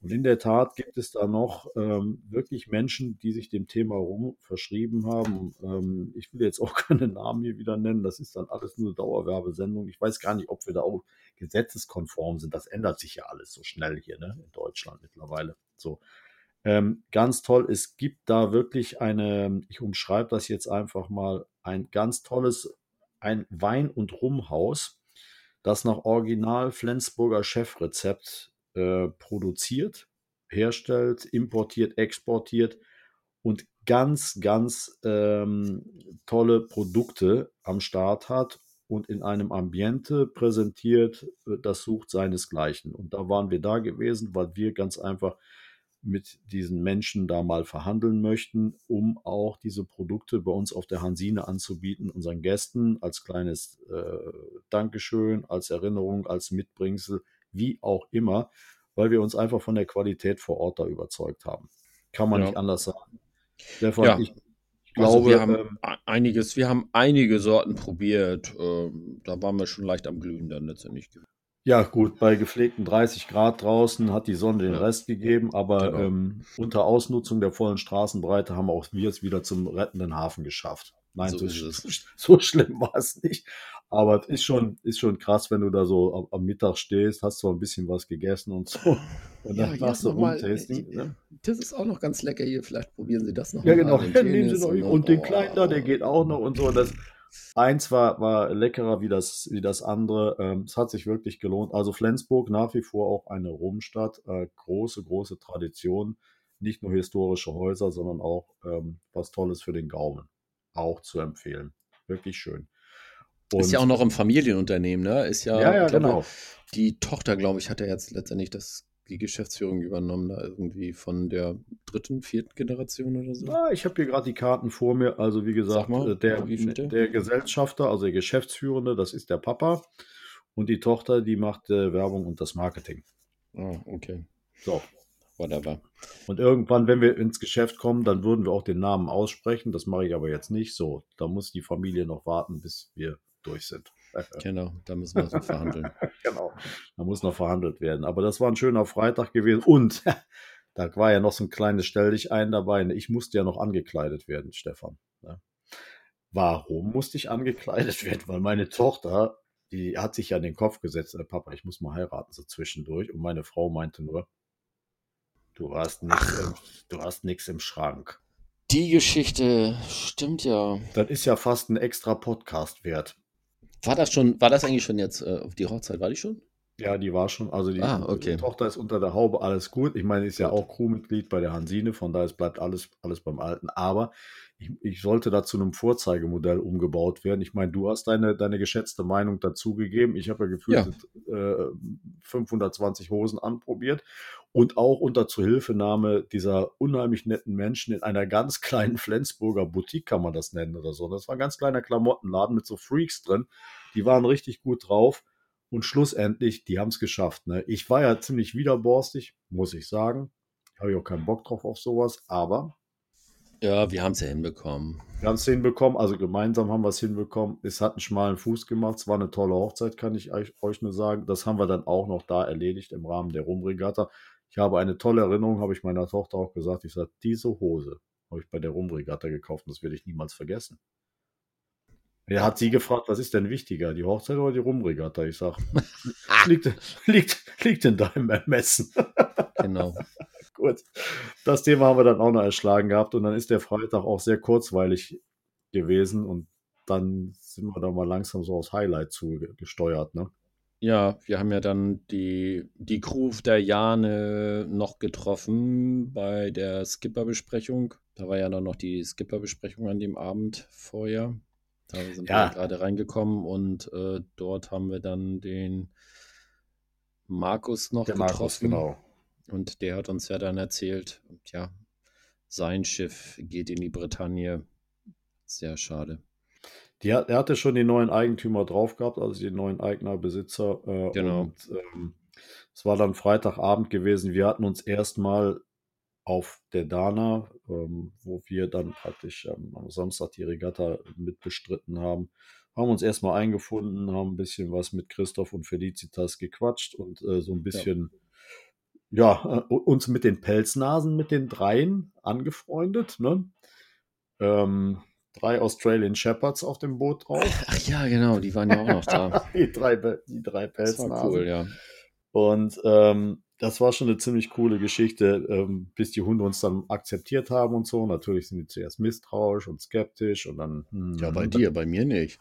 Und in der Tat gibt es da noch ähm, wirklich Menschen, die sich dem Thema rum verschrieben haben. Ähm, ich will jetzt auch keine Namen hier wieder nennen. Das ist dann alles nur Dauerwerbesendung. Ich weiß gar nicht, ob wir da auch gesetzeskonform sind. Das ändert sich ja alles so schnell hier ne, in Deutschland mittlerweile. So. Ähm, ganz toll. Es gibt da wirklich eine, ich umschreibe das jetzt einfach mal, ein ganz tolles, ein Wein- und Rumhaus, das nach Original Flensburger Chefrezept äh, produziert, herstellt, importiert, exportiert und ganz, ganz ähm, tolle Produkte am Start hat und in einem Ambiente präsentiert, äh, das sucht seinesgleichen. Und da waren wir da gewesen, weil wir ganz einfach mit diesen Menschen da mal verhandeln möchten, um auch diese Produkte bei uns auf der Hansine anzubieten, unseren Gästen als kleines äh, Dankeschön, als Erinnerung, als Mitbringsel, wie auch immer, weil wir uns einfach von der Qualität vor Ort da überzeugt haben. Kann man Ja. nicht anders sagen. Stefan, Ja. ich Also glaube, wir haben ähm, einiges, wir haben einige Sorten probiert. ähm, da waren wir schon leicht am Glühen dann letztendlich. Ja, gut, bei gepflegten 30 Grad draußen hat die Sonne den Ja. Rest gegeben, aber Genau. ähm, unter Ausnutzung der vollen Straßenbreite haben auch wir es wieder zum rettenden Hafen geschafft. Nein, So so, so schlimm war es nicht. Aber es ist schon, ist schon krass, wenn du da so am, Mittag stehst, hast zwar ein bisschen was gegessen und so. Und Ja, dann hier machst du noch mal- Rumtasting. äh, Ne? Das ist auch noch ganz lecker hier. Vielleicht probieren Sie das noch Ja, genau. Ja, nehmen Sie doch. und Und den oh. kleinen da, der geht auch noch und so. Das eins war, war leckerer wie das, wie das andere. Ähm, es hat sich wirklich gelohnt. Also Flensburg nach wie vor auch eine Rumstadt. Äh, große, große Tradition. Nicht nur historische Häuser, sondern auch ähm, was Tolles für den Gaumen. Auch zu empfehlen. Wirklich schön. ist ja auch noch im Familienunternehmen, ne? Ist ja, Ja, ja, glaube, genau. Die Tochter, glaube ich, hat ja jetzt letztendlich das, die Geschäftsführung übernommen, da irgendwie von der dritten, vierten Generation oder so. Ah, ich habe hier gerade die Karten vor mir. Also wie gesagt, mal, äh, der, der Gesellschafter, also der Geschäftsführende, das ist der Papa. Und die Tochter, die macht äh, Werbung und das Marketing. Ah, okay. So. Whatever. Und irgendwann, wenn wir ins Geschäft kommen, dann würden wir auch den Namen aussprechen. Das mache ich aber jetzt nicht so. Da muss die Familie noch warten, bis wir durch sind. Genau, da müssen wir so verhandeln. genau. Da muss noch verhandelt werden. Aber das war ein schöner Freitag gewesen. Und da war ja noch so ein kleines Stell dich ein dabei. Ich musste ja noch angekleidet werden, Stefan. ne? Warum musste ich angekleidet werden? Weil meine Tochter, die hat sich ja in den Kopf gesetzt, äh, Papa, ich muss mal heiraten, so zwischendurch. Und meine Frau meinte nur, du hast nichts im, du im Schrank. Die Geschichte stimmt ja. Das ist ja fast ein extra Podcast wert. War das schon, war das eigentlich schon jetzt äh, auf die Hochzeit? War die schon? Ja, die war schon, also die, Ah, okay. die Tochter ist unter der Haube, alles gut. Ich meine, ist ja auch Crewmitglied bei der Hansine, von daher bleibt alles, alles beim Alten. Aber ich, ich sollte da zu einem Vorzeigemodell umgebaut werden. Ich meine, du hast deine, deine geschätzte Meinung dazugegeben. Ich habe ja gefühlt äh, 520 Hosen anprobiert und auch unter Zuhilfenahme dieser unheimlich netten Menschen in einer ganz kleinen Flensburger Boutique, kann man das nennen oder so. Das war ein ganz kleiner Klamottenladen mit so Freaks drin. Die waren richtig gut drauf. Und schlussendlich, die haben es geschafft. Ne? Ich war ja ziemlich widerborstig, muss ich sagen. Habe ich auch keinen Bock drauf auf sowas, aber Ja, wir haben es ja hinbekommen. wir haben es hinbekommen. Also gemeinsam haben wir es hinbekommen. Es hat einen schmalen Fuß gemacht. Es war eine tolle Hochzeit, kann ich euch, nur sagen. Das haben wir dann auch noch da erledigt im Rahmen der Rumregatta. Ich habe eine tolle Erinnerung, habe ich meiner Tochter auch gesagt. Ich sage, diese Hose habe ich bei der Rumregatta gekauft und das werde ich niemals vergessen. Er hat sie gefragt, was ist denn wichtiger, die Hochzeit oder die Rumregatta? Ich sage, liegt, liegt, liegt in deinem Ermessen. Genau. Gut. Das Thema haben wir dann auch noch erschlagen gehabt und dann ist der Freitag auch sehr kurzweilig gewesen und dann sind wir da mal langsam so aufs Highlight zugesteuert, ne? Ja, wir haben ja dann die, die Crew der Jane noch getroffen bei der Skipper-Besprechung. Da war ja dann noch die Skipper-Besprechung an dem Abend vorher. Da sind Ja. wir gerade reingekommen und äh, dort haben wir dann den Markus noch Der Markus, getroffen. genau. Und der hat uns ja dann erzählt, ja, sein Schiff geht in die Bretagne. Sehr schade. Die hat, er hatte schon die neuen Eigentümer drauf gehabt, also die neuen Eigner, Besitzer. Äh, Genau. Und ähm, es war dann Freitagabend gewesen. Wir hatten uns erstmal auf der Dana, ähm, wo wir dann praktisch ähm, am Samstag die Regatta mitbestritten haben, haben uns erstmal eingefunden, haben ein bisschen was mit Christoph und Felicitas gequatscht und äh, so ein bisschen, ja, äh, uns mit den Pelznasen, mit den dreien angefreundet. Ne? Ähm, drei Australian Shepherds auf dem Boot drauf. Ach ja, genau, die waren ja auch noch da. Die drei, die drei Das war Pelznasen. cool, ja. Und ähm, das war schon eine ziemlich coole Geschichte, ähm, bis die Hunde uns dann akzeptiert haben und so. Natürlich sind die zuerst misstrauisch und skeptisch und dann. hm, Ja, bei dir, bei mir nicht.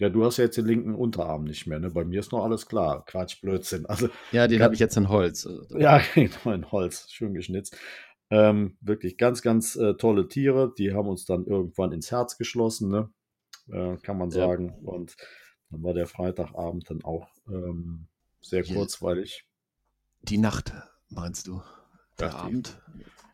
Ja, du hast ja jetzt den linken Unterarm nicht mehr, ne? Bei mir ist noch alles klar. Quatsch, Blödsinn. Also, Ja, den habe ich jetzt in Holz. Ja, genau, in Holz, schön geschnitzt. Ähm, wirklich ganz, ganz äh, tolle Tiere. Die haben uns dann irgendwann ins Herz geschlossen, ne? Äh, kann man Ja. sagen. Und dann war der Freitagabend dann auch ähm, sehr Ja. kurzweilig. Die Nacht, meinst du? Der ich, Abend,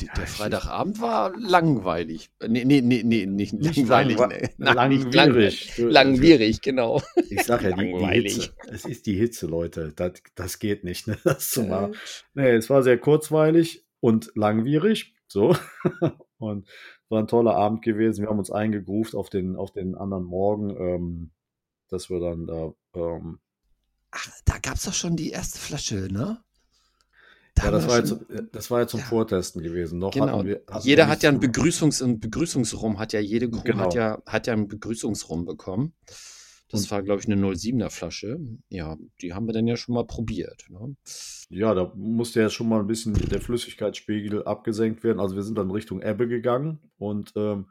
Ja, der Freitagabend war langweilig. Nee, nee, nee, nee nicht Nicht langweilig. langwe- nee. Langwierig. langweilig. Langwierig, genau. Ich sag ja, die, die Langweilig. Hitze. Es ist die Hitze, Leute. Das, das geht nicht, ne, das zu machen. Nee, es war sehr kurzweilig und langwierig. So. und war ein toller Abend gewesen. Wir haben uns eingegruft auf den, auf den anderen Morgen, ähm, dass wir dann da. Ähm, Ach, da gab es doch schon die erste Flasche, ne? Ja, das war, jetzt, schon- das war ja zum Ja. Vortesten gewesen. Noch Genau. hatten wir, hatten Jeder hat ja einen Begrüßungs-, einen Begrüßungsrum, hat ja jede Crew Genau. hat ja, hat ja einen Begrüßungsrum bekommen. Das Und- war, glaube ich, eine 07er Flasche. Ja, die haben wir dann ja schon mal probiert. Ne? Ja, da musste ja schon mal ein bisschen der Flüssigkeitsspiegel abgesenkt werden. Also wir sind dann Richtung Ebbe gegangen und ähm,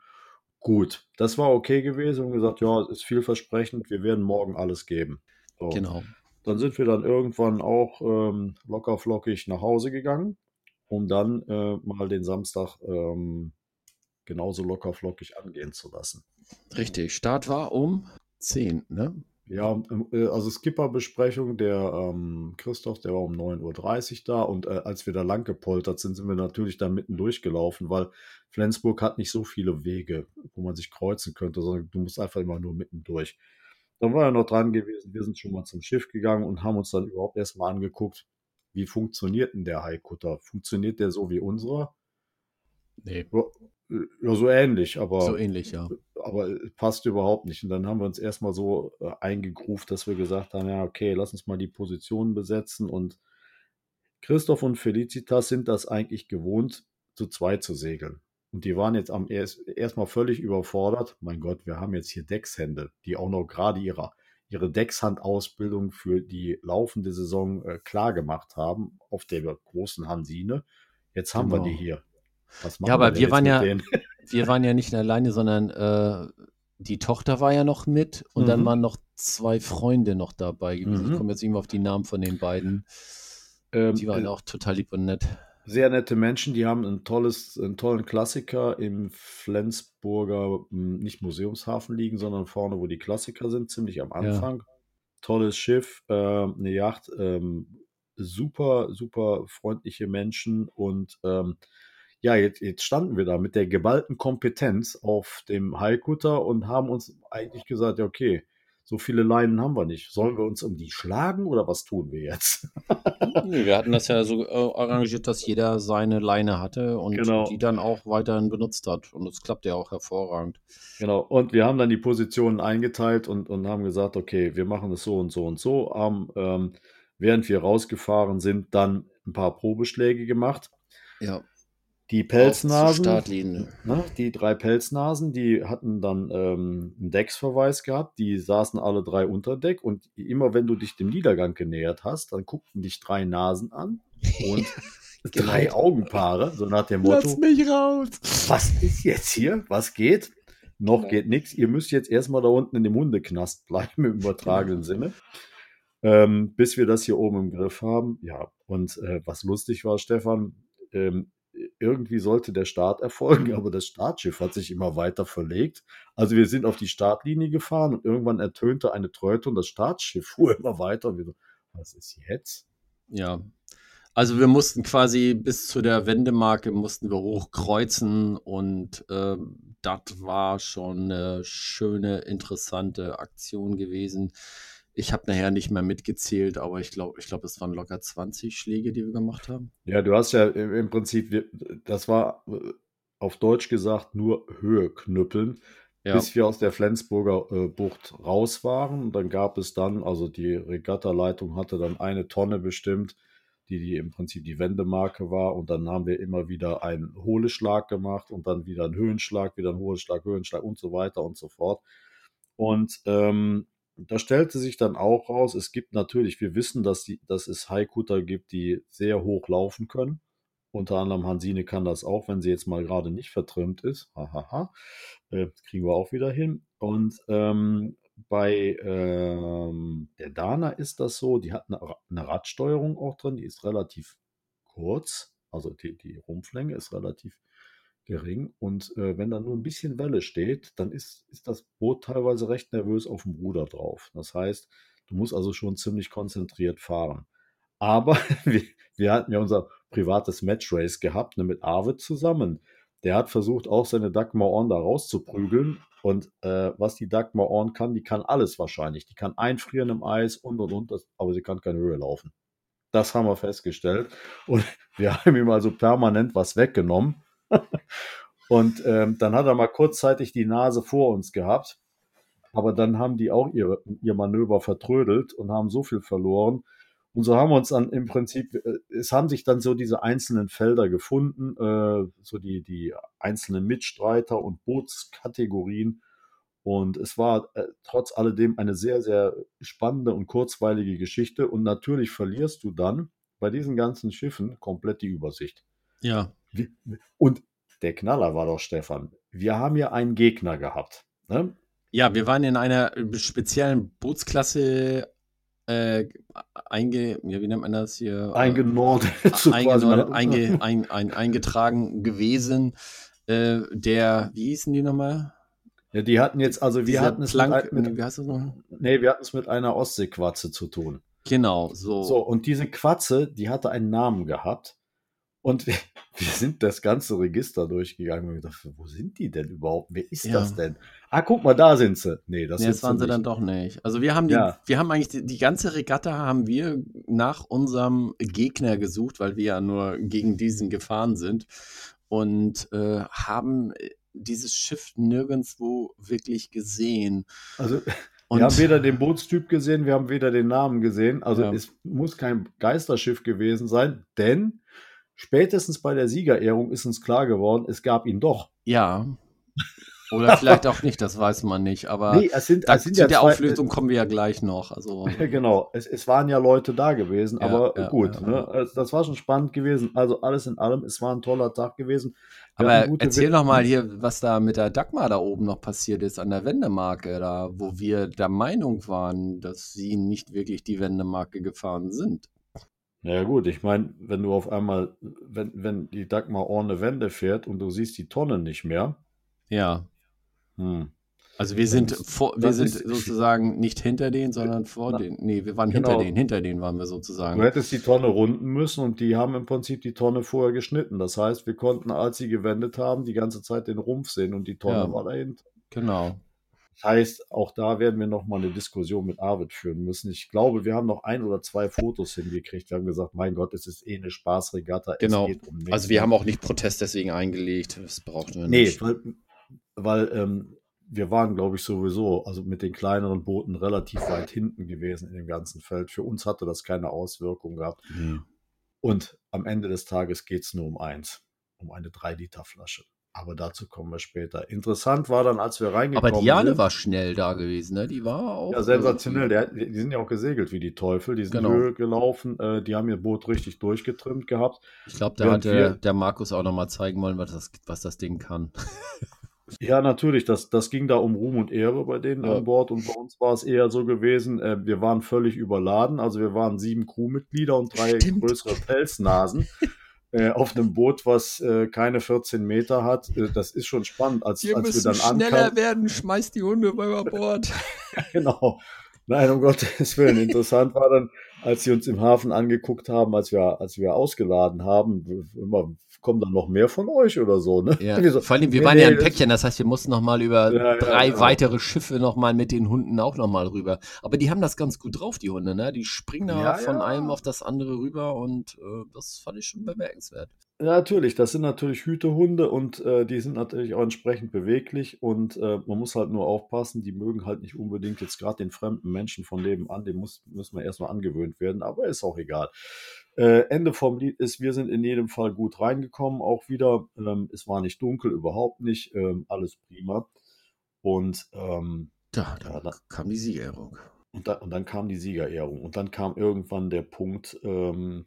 gut, das war okay gewesen und gesagt, ja, ist vielversprechend, wir werden morgen alles geben. So. Genau. Dann sind wir dann irgendwann auch ähm, locker flockig nach Hause gegangen, um dann äh, mal den Samstag ähm, genauso locker flockig angehen zu lassen. Richtig. Start war um 10, ne? Ja, ähm, äh, also Skipper-Besprechung, der ähm, Christoph, der war um 9.30 Uhr da und äh, als wir da lang gepoltert sind, sind wir natürlich da mitten durchgelaufen, weil Flensburg hat nicht so viele Wege, wo man sich kreuzen könnte, sondern du musst einfach immer nur mitten durch. Dann war er noch dran gewesen, wir sind schon mal zum Schiff gegangen und haben uns dann überhaupt erstmal angeguckt, wie funktioniert denn der Haikutter? Funktioniert der so wie unserer? Nee. Ja, so ähnlich, aber So ähnlich, ja. aber passt überhaupt nicht. Und dann haben wir uns erstmal so äh, eingegruft, dass wir gesagt haben, ja, okay, lass uns mal die Positionen besetzen. Und Christoph und Felicitas sind das eigentlich gewohnt, zu zweit zu segeln. Und die waren jetzt am erst erstmal völlig überfordert. Mein Gott, wir haben jetzt hier Deckshände, die auch noch gerade ihre, ihre Deckshandausbildung für die laufende Saison äh, klar gemacht haben auf der großen Hansine. Jetzt haben wir Genau. die hier. Was Ja, aber wir waren ja- denen? Wir waren ja nicht alleine, sondern äh, die Tochter war ja noch mit und dann Mhm. waren noch zwei Freunde noch dabei gewesen. Mhm. Ich komme jetzt nicht mehr auf die Namen von den beiden. Ähm, Die waren äh, auch total lieb und nett. Sehr nette Menschen, die haben ein tolles, einen tollen Klassiker im Flensburger, m, nicht Museumshafen liegen, sondern vorne, wo die Klassiker sind, ziemlich am Anfang. Tolles Schiff, äh, eine Yacht, ähm, super, super freundliche Menschen und ähm, ja, jetzt, jetzt standen wir da mit der geballten Kompetenz auf dem Haikutter und haben uns eigentlich gesagt, ja, okay, so viele Leinen haben wir nicht. Sollen wir uns um die schlagen oder was tun wir jetzt? Nee, wir hatten das ja so äh, arrangiert, dass jeder seine Leine hatte und Genau. die dann auch weiterhin benutzt hat. Und es klappt ja auch hervorragend. Genau, und wir haben dann die Positionen eingeteilt und, und haben gesagt, okay, wir machen es so und so und so. Haben, ähm, während wir rausgefahren sind, dann ein paar Probeschläge gemacht. Ja. Die Pelznasen, ne, die drei Pelznasen, die hatten dann ähm, einen Decksverweis gehabt, die saßen alle drei unter Deck und immer wenn du dich dem Niedergang genähert hast, dann guckten dich drei Nasen an und Genau. drei Augenpaare, so nach dem Motto, mich raus! was ist jetzt hier? Was geht? Noch Genau. geht nichts. Ihr müsst jetzt erstmal da unten in dem Hundeknast bleiben, im übertragenen Sinne. Ähm, bis wir das hier oben im Griff haben. Ja, und äh, was lustig war, Stefan, ähm, irgendwie sollte der Start erfolgen, aber das Startschiff hat sich immer weiter verlegt. Also wir sind auf die Startlinie gefahren und irgendwann ertönte eine Tröte und das Startschiff fuhr immer weiter. Und wir so, was ist jetzt? Ja. Also wir mussten quasi bis zu der Wendemarke mussten wir hochkreuzen und ähm, das war schon eine schöne, interessante Aktion gewesen. Ich habe nachher nicht mehr mitgezählt, aber ich glaube, ich glaube, es waren locker 20 Schläge, die wir gemacht haben. Ja, du hast ja im Prinzip, das war äh, auf Deutsch gesagt nur Höhe knüppeln, Ja, bis wir aus der Flensburger äh, Bucht raus waren. Und dann gab es dann, also die Regattaleitung hatte dann eine Tonne bestimmt, die, die im Prinzip die Wendemarke war. Und dann haben wir immer wieder einen Hohleschlag gemacht und dann wieder einen Höhenschlag, wieder einen Hohleschlag, Höhenschlag und so weiter und so fort. Und ähm, da stellte sich dann auch raus, es gibt natürlich, wir wissen, dass, die, dass es Haikutter gibt, die sehr hoch laufen können. Unter anderem Hansine kann das auch, wenn sie jetzt mal gerade nicht vertrimmt ist. Hahaha. Äh, kriegen wir auch wieder hin. Und ähm, bei ähm, der Dana ist das so, die hat eine, eine Radsteuerung auch drin, die ist relativ kurz. Also die, die Rumpflänge ist relativ gering. Und äh, wenn da nur ein bisschen Welle steht, dann ist, ist das Boot teilweise recht nervös auf dem Ruder drauf. Das heißt, du musst also schon ziemlich konzentriert fahren. Aber wir, wir hatten ja unser privates Matchrace gehabt, ne, mit Arvid zusammen. Der hat versucht, auch seine Dagmar Orn da rauszuprügeln. Und äh, was die Dagmar Orn kann, die kann alles wahrscheinlich. Die kann einfrieren im Eis und und und, das, aber sie kann keine Höhe laufen. Das haben wir festgestellt. Und wir haben ihm also permanent was weggenommen. und ähm, dann hat er mal kurzzeitig die Nase vor uns gehabt. Aber dann haben die auch ihre, ihr Manöver vertrödelt und haben so viel verloren. Und so haben wir uns dann im Prinzip, äh, es haben sich dann so diese einzelnen Felder gefunden, äh, so die, die einzelnen Mitstreiter und Bootskategorien. Und es war äh, trotz alledem eine sehr, sehr spannende und kurzweilige Geschichte. Und natürlich verlierst du dann bei diesen ganzen Schiffen komplett die Übersicht. Ja. Und der Knaller war doch, Stefan, wir haben ja einen Gegner gehabt. Ne? Ja, wir waren in einer speziellen Bootsklasse äh, einge, ja, wie nennt man das hier? Eingenordet. Äh, eingenordet einge, ein, ein, eingetragen gewesen. Äh, der, wie hießen die nochmal? Ja, die hatten jetzt, also wir hatten es Plank, mit, wie mit, heißt das noch? nee, wir hatten es mit einer Ostseequatze zu tun. Genau, so. So, und diese Quatze, die hatte einen Namen gehabt. Und wir, sind das ganze Register durchgegangen und gedacht, wo sind die denn überhaupt? Wer ist Ja. das denn? Ah, guck mal, da sind sie. Nee, das, Nee, das waren sie nicht. dann doch nicht. Also wir haben die, Ja. wir haben eigentlich die, die ganze Regatta haben wir nach unserem Gegner gesucht, weil wir ja nur gegen diesen gefahren sind und äh, haben dieses Schiff nirgendwo wirklich gesehen. Also, Und wir haben weder den Bootstyp gesehen, wir haben weder den Namen gesehen. Also Ja. es muss kein Geisterschiff gewesen sein, denn spätestens bei der Siegerehrung ist uns klar geworden, es gab ihn doch. ja. Oder vielleicht auch nicht, das weiß man nicht. Aber Nee, es sind, es sind zu ja der zwei- Auflösung kommen wir ja gleich noch. Also genau, es, es waren ja Leute da gewesen, Ja, aber ja, gut, ja, ne? Also das war schon spannend gewesen. Also alles in allem, es war ein toller Tag gewesen. Wir Aber erzähl noch mal hier, was da mit der Dagmar da oben noch passiert ist an der Wendemarke, da, wo wir der Meinung waren, dass sie nicht wirklich die Wendemarke gefahren sind. Ja gut, ich meine, wenn du auf einmal, wenn, wenn die Dagmar ohne Wende fährt und du siehst die Tonne nicht mehr, Ja. hm. Also wir sind vor, wir sind sozusagen nicht hinter denen, sondern vor Na, denen. Nee, wir waren genau. hinter denen, hinter denen waren wir Du sozusagen. hättest die Tonne runden müssen und die haben im Prinzip die Tonne vorher geschnitten. Das heißt, wir konnten, als sie gewendet haben, die ganze Zeit den Rumpf sehen und die Tonne Ja. war dahinter. Genau. Das heißt, auch da werden wir nochmal eine Diskussion mit Arvid führen müssen. Ich glaube, wir haben noch ein oder zwei Fotos hingekriegt. Wir haben gesagt, mein Gott, es ist eh eine Spaßregatta. Genau. Es geht um. Also wir haben auch nicht Protest deswegen eingelegt. Das brauchten wir Nee, nicht. weil, weil ähm, wir waren, glaube ich, sowieso, also mit den kleineren Booten relativ weit hinten gewesen in dem ganzen Feld. Für uns hatte das keine Auswirkung gehabt. Nee. Und am Ende des Tages geht es nur um eins, um eine 3-Liter-Flasche. Aber dazu kommen wir später. Interessant war dann, als wir reingekommen Aber Diane sind. war schnell da gewesen, ne? Die war auch. Ja, sensationell. Der, die die sind ja auch gesegelt wie die Teufel. Die sind Genau. Höhe gelaufen. Äh, die haben ihr Boot richtig durchgetrimmt gehabt. Ich glaube, da Während hat wir- der, der Markus auch noch mal zeigen wollen, was das, was das Ding kann. Ja, natürlich. Das, das ging da um Ruhm und Ehre bei denen Ja. an Bord. Und bei uns war es eher so gewesen, äh, wir waren völlig überladen. Also wir waren sieben Crewmitglieder und drei Stimmt. größere Pelznasen. äh, auf einem Boot, was äh, keine 14 Meter hat. Äh, das ist schon spannend, als, als wir dann ankamen. werden, schmeißt die Hunde über Bord. Genau. Nein, um Gottes Willen. Interessant war dann, als sie uns im Hafen angeguckt haben, als wir, als wir ausgeladen haben, immer, kommen dann noch mehr von euch oder so, ne? Ja, so, vor allem, wir nee, waren ja nee, ein das- Päckchen, das heißt, wir mussten noch mal über Ja, ja, drei genau. weitere Schiffe noch mal mit den Hunden auch noch mal rüber. Aber die haben das ganz gut drauf, die Hunde, ne? Die springen da Ja, von ja. einem auf das andere rüber und äh, das fand ich schon bemerkenswert. Ja, natürlich, das sind natürlich Hütehunde und äh, die sind natürlich auch entsprechend beweglich und äh, man muss halt nur aufpassen, die mögen halt nicht unbedingt jetzt gerade den fremden Menschen von nebenan, dem muss, müssen wir erstmal angewöhnt werden, aber ist auch egal. Äh, Ende vom Lied ist, wir sind in jedem Fall gut reingekommen, auch wieder. Ähm, es war nicht dunkel, überhaupt nicht, ähm, alles prima. Und, ähm, Da, Ja, dann da- kam die Siegerehrung. und, da, und dann kam die Siegerehrung und dann kam irgendwann der Punkt, ähm,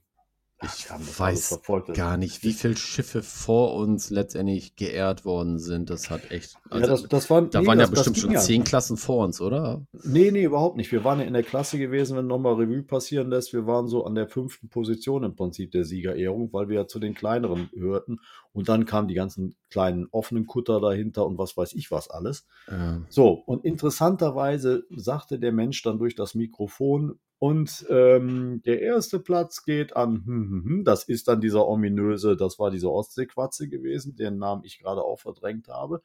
Ich das weiß. Gar nicht, wie viele Schiffe vor uns letztendlich geehrt worden sind. Das hat echt. ja, das, das waren, da nee, waren ja das- das bestimmt schon ja. zehn Klassen vor uns, oder? Nee, nee, überhaupt nicht. Wir waren ja in der Klasse gewesen, wenn nochmal Revue passieren lässt. Wir waren so an der fünften Position im Prinzip der Siegerehrung, weil wir ja zu den kleineren gehörten. Und dann kamen die ganzen kleinen offenen Kutter dahinter und was weiß ich was alles. Ja. So, und interessanterweise sagte der Mensch dann durch das Mikrofon, Und ähm, der erste Platz geht an, hm, hm, hm, das ist dann dieser ominöse, das war diese Ostseequatze gewesen, deren Namen ich gerade auch verdrängt habe.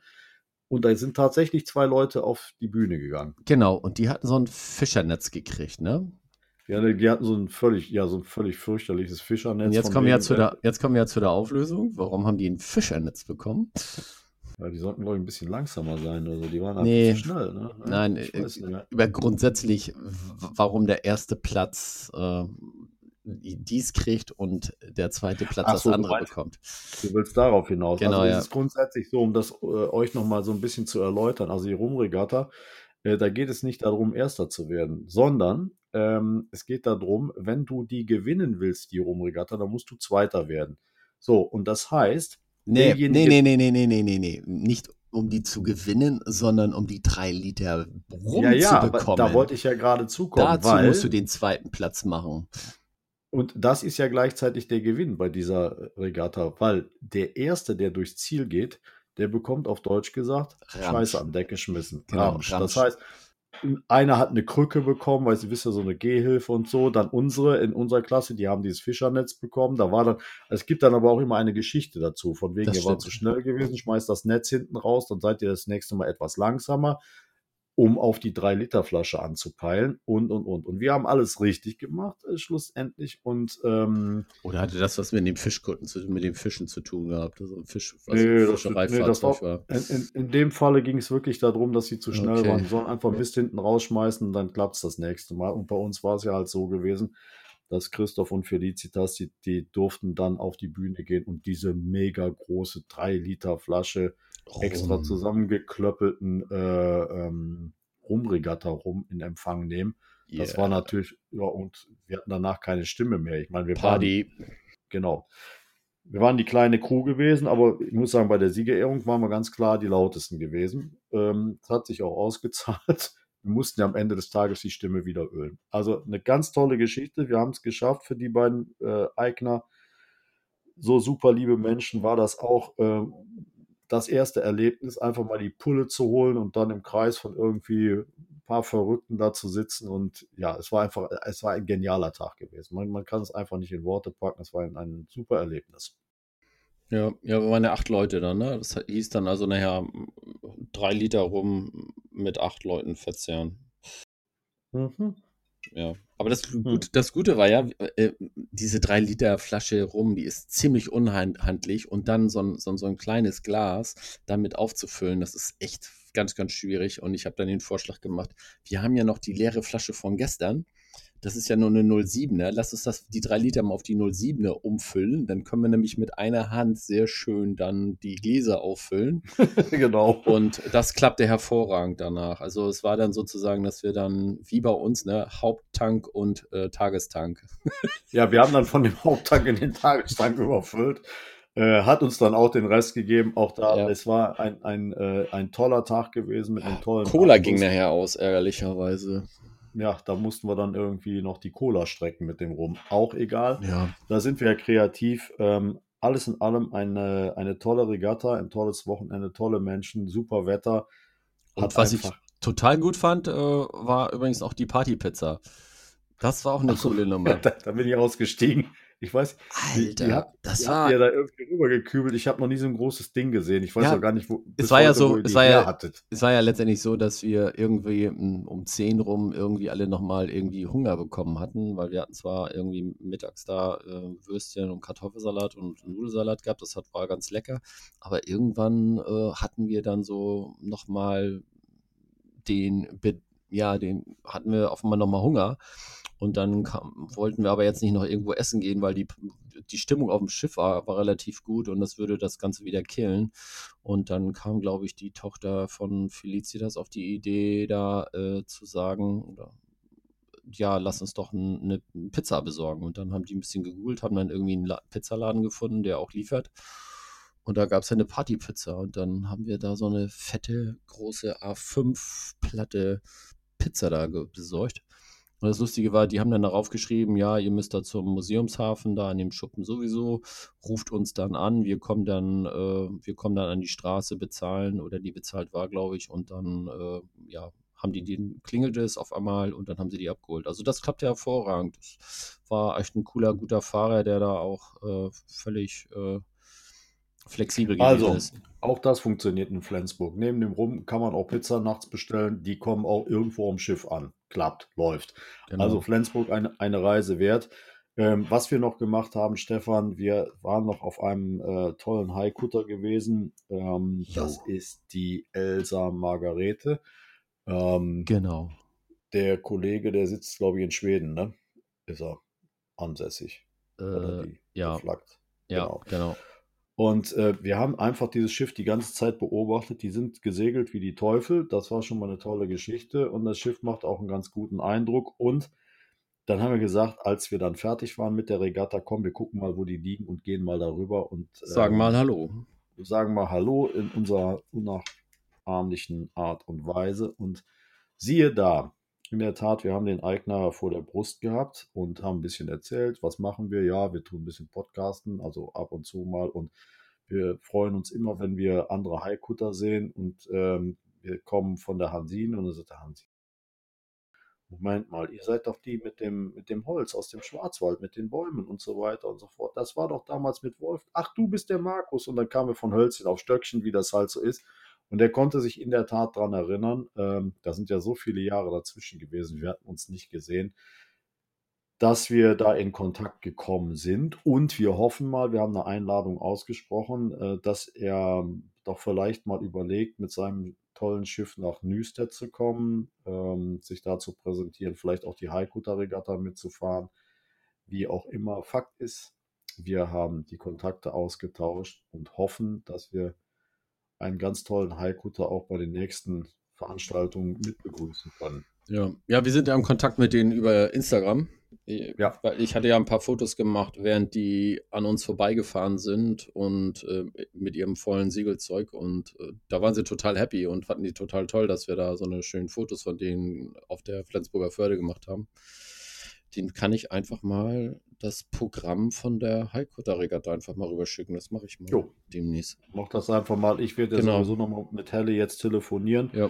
Und da sind tatsächlich zwei Leute auf die Bühne gegangen. Genau, und die hatten so ein Fischernetz gekriegt, ne? Ja, die die hatten so ein völlig, ja, so ein völlig fürchterliches Fischernetz. Und jetzt kommen, wir ja zu äh, der, jetzt kommen wir ja zu der Auflösung. Warum haben die ein Fischernetz bekommen? Ja, die sollten, glaube ich, ein bisschen langsamer sein. Also die waren einfach Nee. zu schnell. Ne? Nein, ich äh, weiß nicht mehr. Über grundsätzlich, warum der erste Platz äh, dies kriegt und der zweite Platz das so, du andere meinst- bekommt. Du willst darauf hinaus. Genau, also ja. es ist grundsätzlich so, um das äh, euch nochmal so ein bisschen zu erläutern. Also die Rumregatta, äh, da geht es nicht darum, Erster zu werden, sondern ähm, es geht darum, wenn du die gewinnen willst, die Rumregatta, dann musst du Zweiter werden. So, und das heißt, Nee, nee, nee, nee, nee, nee, nee, nee, nee. Nicht um die zu gewinnen, sondern um die drei Liter rum ja, ja, zu bekommen. da wollte ich ja gerade zukommen, Dazu musst du den zweiten Platz machen. und das ist ja gleichzeitig der Gewinn bei dieser Regatta, weil der Erste, der durchs Ziel geht, der bekommt auf Deutsch gesagt Ramsch. Scheiße am Deck geschmissen. Genau, Ramsch. Ramsch. Das heißt, einer hat eine Krücke bekommen, weil sie wisst ja, so eine Gehhilfe und so. Dann unsere, in unserer Klasse, die haben dieses Fischernetz bekommen. Da war dann, es gibt dann aber auch immer eine Geschichte dazu. Von wegen, Das ihr wart stimmt. zu schnell gewesen, schmeißt das Netz hinten raus, dann seid ihr das nächste Mal etwas langsamer, um auf die 3-Liter-Flasche anzupeilen und, und, und. Und wir haben alles richtig gemacht, äh, schlussendlich. Und ähm, Oder hatte das was mit dem Fischkutten zu, mit den Fischen zu tun gehabt? Also ein Fisch, was Nee, das- nee, das war- war. In, in, in dem Falle ging es wirklich darum, dass sie zu schnell Okay. waren. Die sollen einfach Mist hinten rausschmeißen und dann klappt es das nächste Mal. Und bei uns war es ja halt so gewesen, dass Christoph und Felicitas, die, die durften dann auf die Bühne gehen und diese mega große 3-Liter-Flasche extra Rum. zusammengeklöppelten äh, ähm, Rumregatta rum in Empfang nehmen. Das Yeah. war natürlich, ja, und wir hatten danach keine Stimme mehr. Ich meine, wir waren Party. Genau. Wir waren die kleine Crew gewesen, aber ich muss sagen, bei der Siegerehrung waren wir ganz klar die lautesten gewesen. Ähm, das hat sich auch ausgezahlt. Wir mussten ja am Ende des Tages die Stimme wieder ölen. Also eine ganz tolle Geschichte. Wir haben es geschafft für die beiden äh, Eigner. So super liebe Menschen war das auch ähm, das erste Erlebnis, einfach mal die Pulle zu holen und dann im Kreis von irgendwie ein paar Verrückten da zu sitzen. Und ja, es war einfach, es war ein genialer Tag gewesen. Man, man kann es einfach nicht in Worte packen. Es war ein, ein super Erlebnis. Ja, ja, wir waren ja acht Leute dann, ne? Das hieß dann also nachher drei Liter rum mit acht Leuten verzehren. Mhm. Ja, aber das, Gut, das Gute war ja, äh, diese drei Liter Flasche rum, die ist ziemlich unhandlich und dann so ein, so, ein- so ein kleines Glas damit aufzufüllen, das ist echt ganz, ganz schwierig. Und ich habe dann den Vorschlag gemacht, wir haben ja noch die leere Flasche von gestern. Das ist ja nur eine 07er. Lass uns das, die drei Liter mal auf die 07er umfüllen. Dann können wir nämlich mit einer Hand sehr schön dann die Gläser auffüllen. genau. Und das klappte hervorragend danach. Also es war dann sozusagen, dass wir dann, wie bei uns, ne, Haupttank und äh, Tagestank. Ja, wir haben dann von dem Haupttank in den Tagestank überfüllt. Äh, hat uns dann auch den Rest gegeben. Auch da, Ja. es war ein, ein, äh, ein toller Tag gewesen mit einem tollen Cola Abschluss. ging nachher aus, ärgerlicherweise. Ja, da mussten wir dann irgendwie noch die Cola strecken mit dem Rum. Auch egal. Ja. Da sind wir ja kreativ. Ähm, alles in allem eine, eine tolle Regatta, ein tolles Wochenende, tolle Menschen, super Wetter. Und was ich total gut fand, äh, war übrigens auch die Partypizza. Das war auch eine Ach coole Nummer. da, da bin ich ausgestiegen. Ich weiß, Alter, die hat- das die war. ihr da irgendwie rübergekübelt. Ich habe noch nie so ein großes Ding gesehen. Ich weiß Ja, auch gar nicht, wo bis war ja so- es war ja- hattet. Es war ja letztendlich so, dass wir irgendwie mm, um 10 rum irgendwie alle nochmal irgendwie Hunger bekommen hatten, weil wir hatten zwar irgendwie mittags da äh, Würstchen und Kartoffelsalat und Nudelsalat gehabt, das hat, war ganz lecker, aber irgendwann äh, hatten wir dann so nochmal den, ja, den hatten wir einmal nochmal Hunger und dann kam, wollten wir aber jetzt nicht noch irgendwo essen gehen, weil die, die Stimmung auf dem Schiff war, war relativ gut und das würde das Ganze wieder killen. Und dann kam, glaube ich, die Tochter von Felicitas auf die Idee, da äh, zu sagen, oder, ja, lass uns doch ein, eine Pizza besorgen. Und dann haben die ein bisschen gegoogelt, haben dann irgendwie einen La Pizzaladen gefunden, der auch liefert. Und da gab es eine Partypizza. Und dann haben wir da so eine fette, große A5-Platte Pizza da besorgt. Und das Lustige war, die haben dann darauf geschrieben, ja, ihr müsst da zum Museumshafen, da an dem Schuppen sowieso, ruft uns dann an, wir kommen dann, äh, wir kommen dann an die Straße bezahlen oder die bezahlt war, glaube ich, und dann, äh, ja, haben die den klingelte es auf einmal und dann haben sie die abgeholt. Also das klappt ja hervorragend. Das war echt ein cooler, guter Fahrer, der da auch äh, völlig äh, flexibel gewesen Also, ist. auch das funktioniert in Flensburg. Neben dem Rum kann man auch Pizza nachts bestellen. Die kommen auch irgendwo am Schiff an. Klappt, läuft. Genau. Also Flensburg eine, eine Reise wert. Ähm, was wir noch gemacht haben, Stefan, wir waren noch auf einem äh, tollen Haikutter gewesen. Ähm, das ist die Elsa Margarete. Ähm, genau. der Kollege, der sitzt, glaube ich, in Schweden, ne? Ist er ansässig. Oder Äh, die ja, geflaggt. ja, genau. genau. Und äh, wir haben einfach dieses Schiff die ganze Zeit beobachtet. Die sind gesegelt wie die Teufel. Das war schon mal eine tolle Geschichte. Und das Schiff macht auch einen ganz guten Eindruck. Und dann haben wir gesagt, als wir dann fertig waren mit der Regatta, komm, wir gucken mal, wo die liegen und gehen mal darüber und Sagen ähm, mal Hallo. sagen mal Hallo in unserer unnachahmlichen Art und Weise. Und siehe da, in der Tat, wir haben den Eigner vor der Brust gehabt und haben ein bisschen erzählt, was machen wir? Ja, wir tun ein bisschen Podcasten, also ab und zu mal. Und wir freuen uns immer, wenn wir andere Haikutter sehen. Und ähm, wir kommen von der Hansine und dann sagt der Hansi, Moment mal, ihr seid doch die mit dem, mit dem Holz aus dem Schwarzwald, mit den Bäumen und so weiter und so fort. Das war doch damals mit Wolf. Ach, du bist der Markus. Und dann kamen wir von Hölzchen auf Stöckchen, wie das halt so ist. Und er konnte sich in der Tat daran erinnern, ähm, da sind ja so viele Jahre dazwischen gewesen, wir hatten uns nicht gesehen, dass wir da in Kontakt gekommen sind. Und wir hoffen mal, wir haben eine Einladung ausgesprochen, äh, dass er doch vielleicht mal überlegt, mit seinem tollen Schiff nach Nüstedt zu kommen, ähm, sich da zu präsentieren, vielleicht auch die Haikuta-Regatta mitzufahren, wie auch immer. Fakt ist, wir haben die Kontakte ausgetauscht und hoffen, dass wir einen ganz tollen Haikuta auch bei den nächsten Veranstaltungen mit begrüßen können. Ja. ja, wir sind ja im Kontakt mit denen über Instagram. Ich- Ja. Ich hatte ja ein paar Fotos gemacht, während die an uns vorbeigefahren sind und äh, mit ihrem vollen Siegelzeug. Und äh, da waren sie total happy und fanden die total toll, dass wir da so eine schönen Fotos von denen auf der Flensburger Förde gemacht haben. Den kann ich einfach mal das Programm von der Haikutter-Regatta einfach mal rüberschicken. Das mache ich mal Jo. demnächst. Mach das einfach mal. Ich werde ja Genau. sowieso nochmal mit Helle jetzt telefonieren. Ja,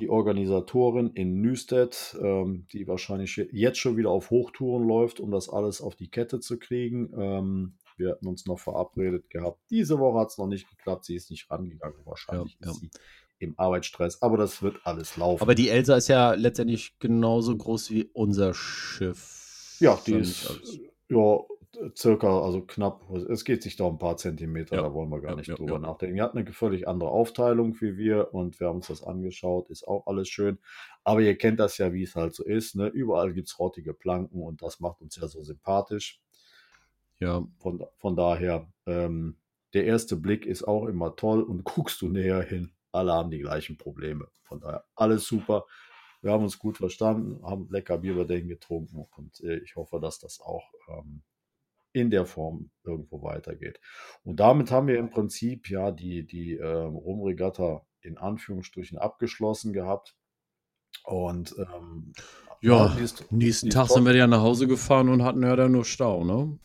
Die Organisatorin in Nüstedt, ähm, die wahrscheinlich jetzt schon wieder auf Hochtouren läuft, um das alles auf die Kette zu kriegen. Ähm, wir hatten uns noch verabredet gehabt. Diese Woche hat es noch nicht geklappt. Sie ist nicht rangegangen. Wahrscheinlich Ja, ist sie im Arbeitsstress. Aber das wird alles laufen. aber die Elsa ist ja letztendlich genauso groß wie unser Schiff. Ja, die ist ja circa, also knapp. Es geht sich da um ein paar Zentimeter. Ja. Da wollen wir gar Ja, nicht ja, drüber nachdenken. Die hat eine völlig andere Aufteilung wie wir und wir haben uns das angeschaut. Ist auch alles schön. Aber ihr kennt das ja, wie es halt so ist. Ne? Überall gibt es rottige Planken und das macht uns ja so sympathisch. Ja, Von, von daher, ähm, der erste Blick ist auch immer toll und guckst du näher hin, alle haben die gleichen Probleme. Von daher, alles super. Wir haben uns gut verstanden, haben lecker Bier bei denen getrunken und äh, ich hoffe, dass das auch ähm, in der Form irgendwo weitergeht. Und damit haben wir im Prinzip ja die, die ähm, Rumregatta in Anführungsstrichen abgeschlossen gehabt. Und ähm, Ja, nächsten Tag sind wir ja nach Hause gefahren und hatten ja dann nur Stau, ne?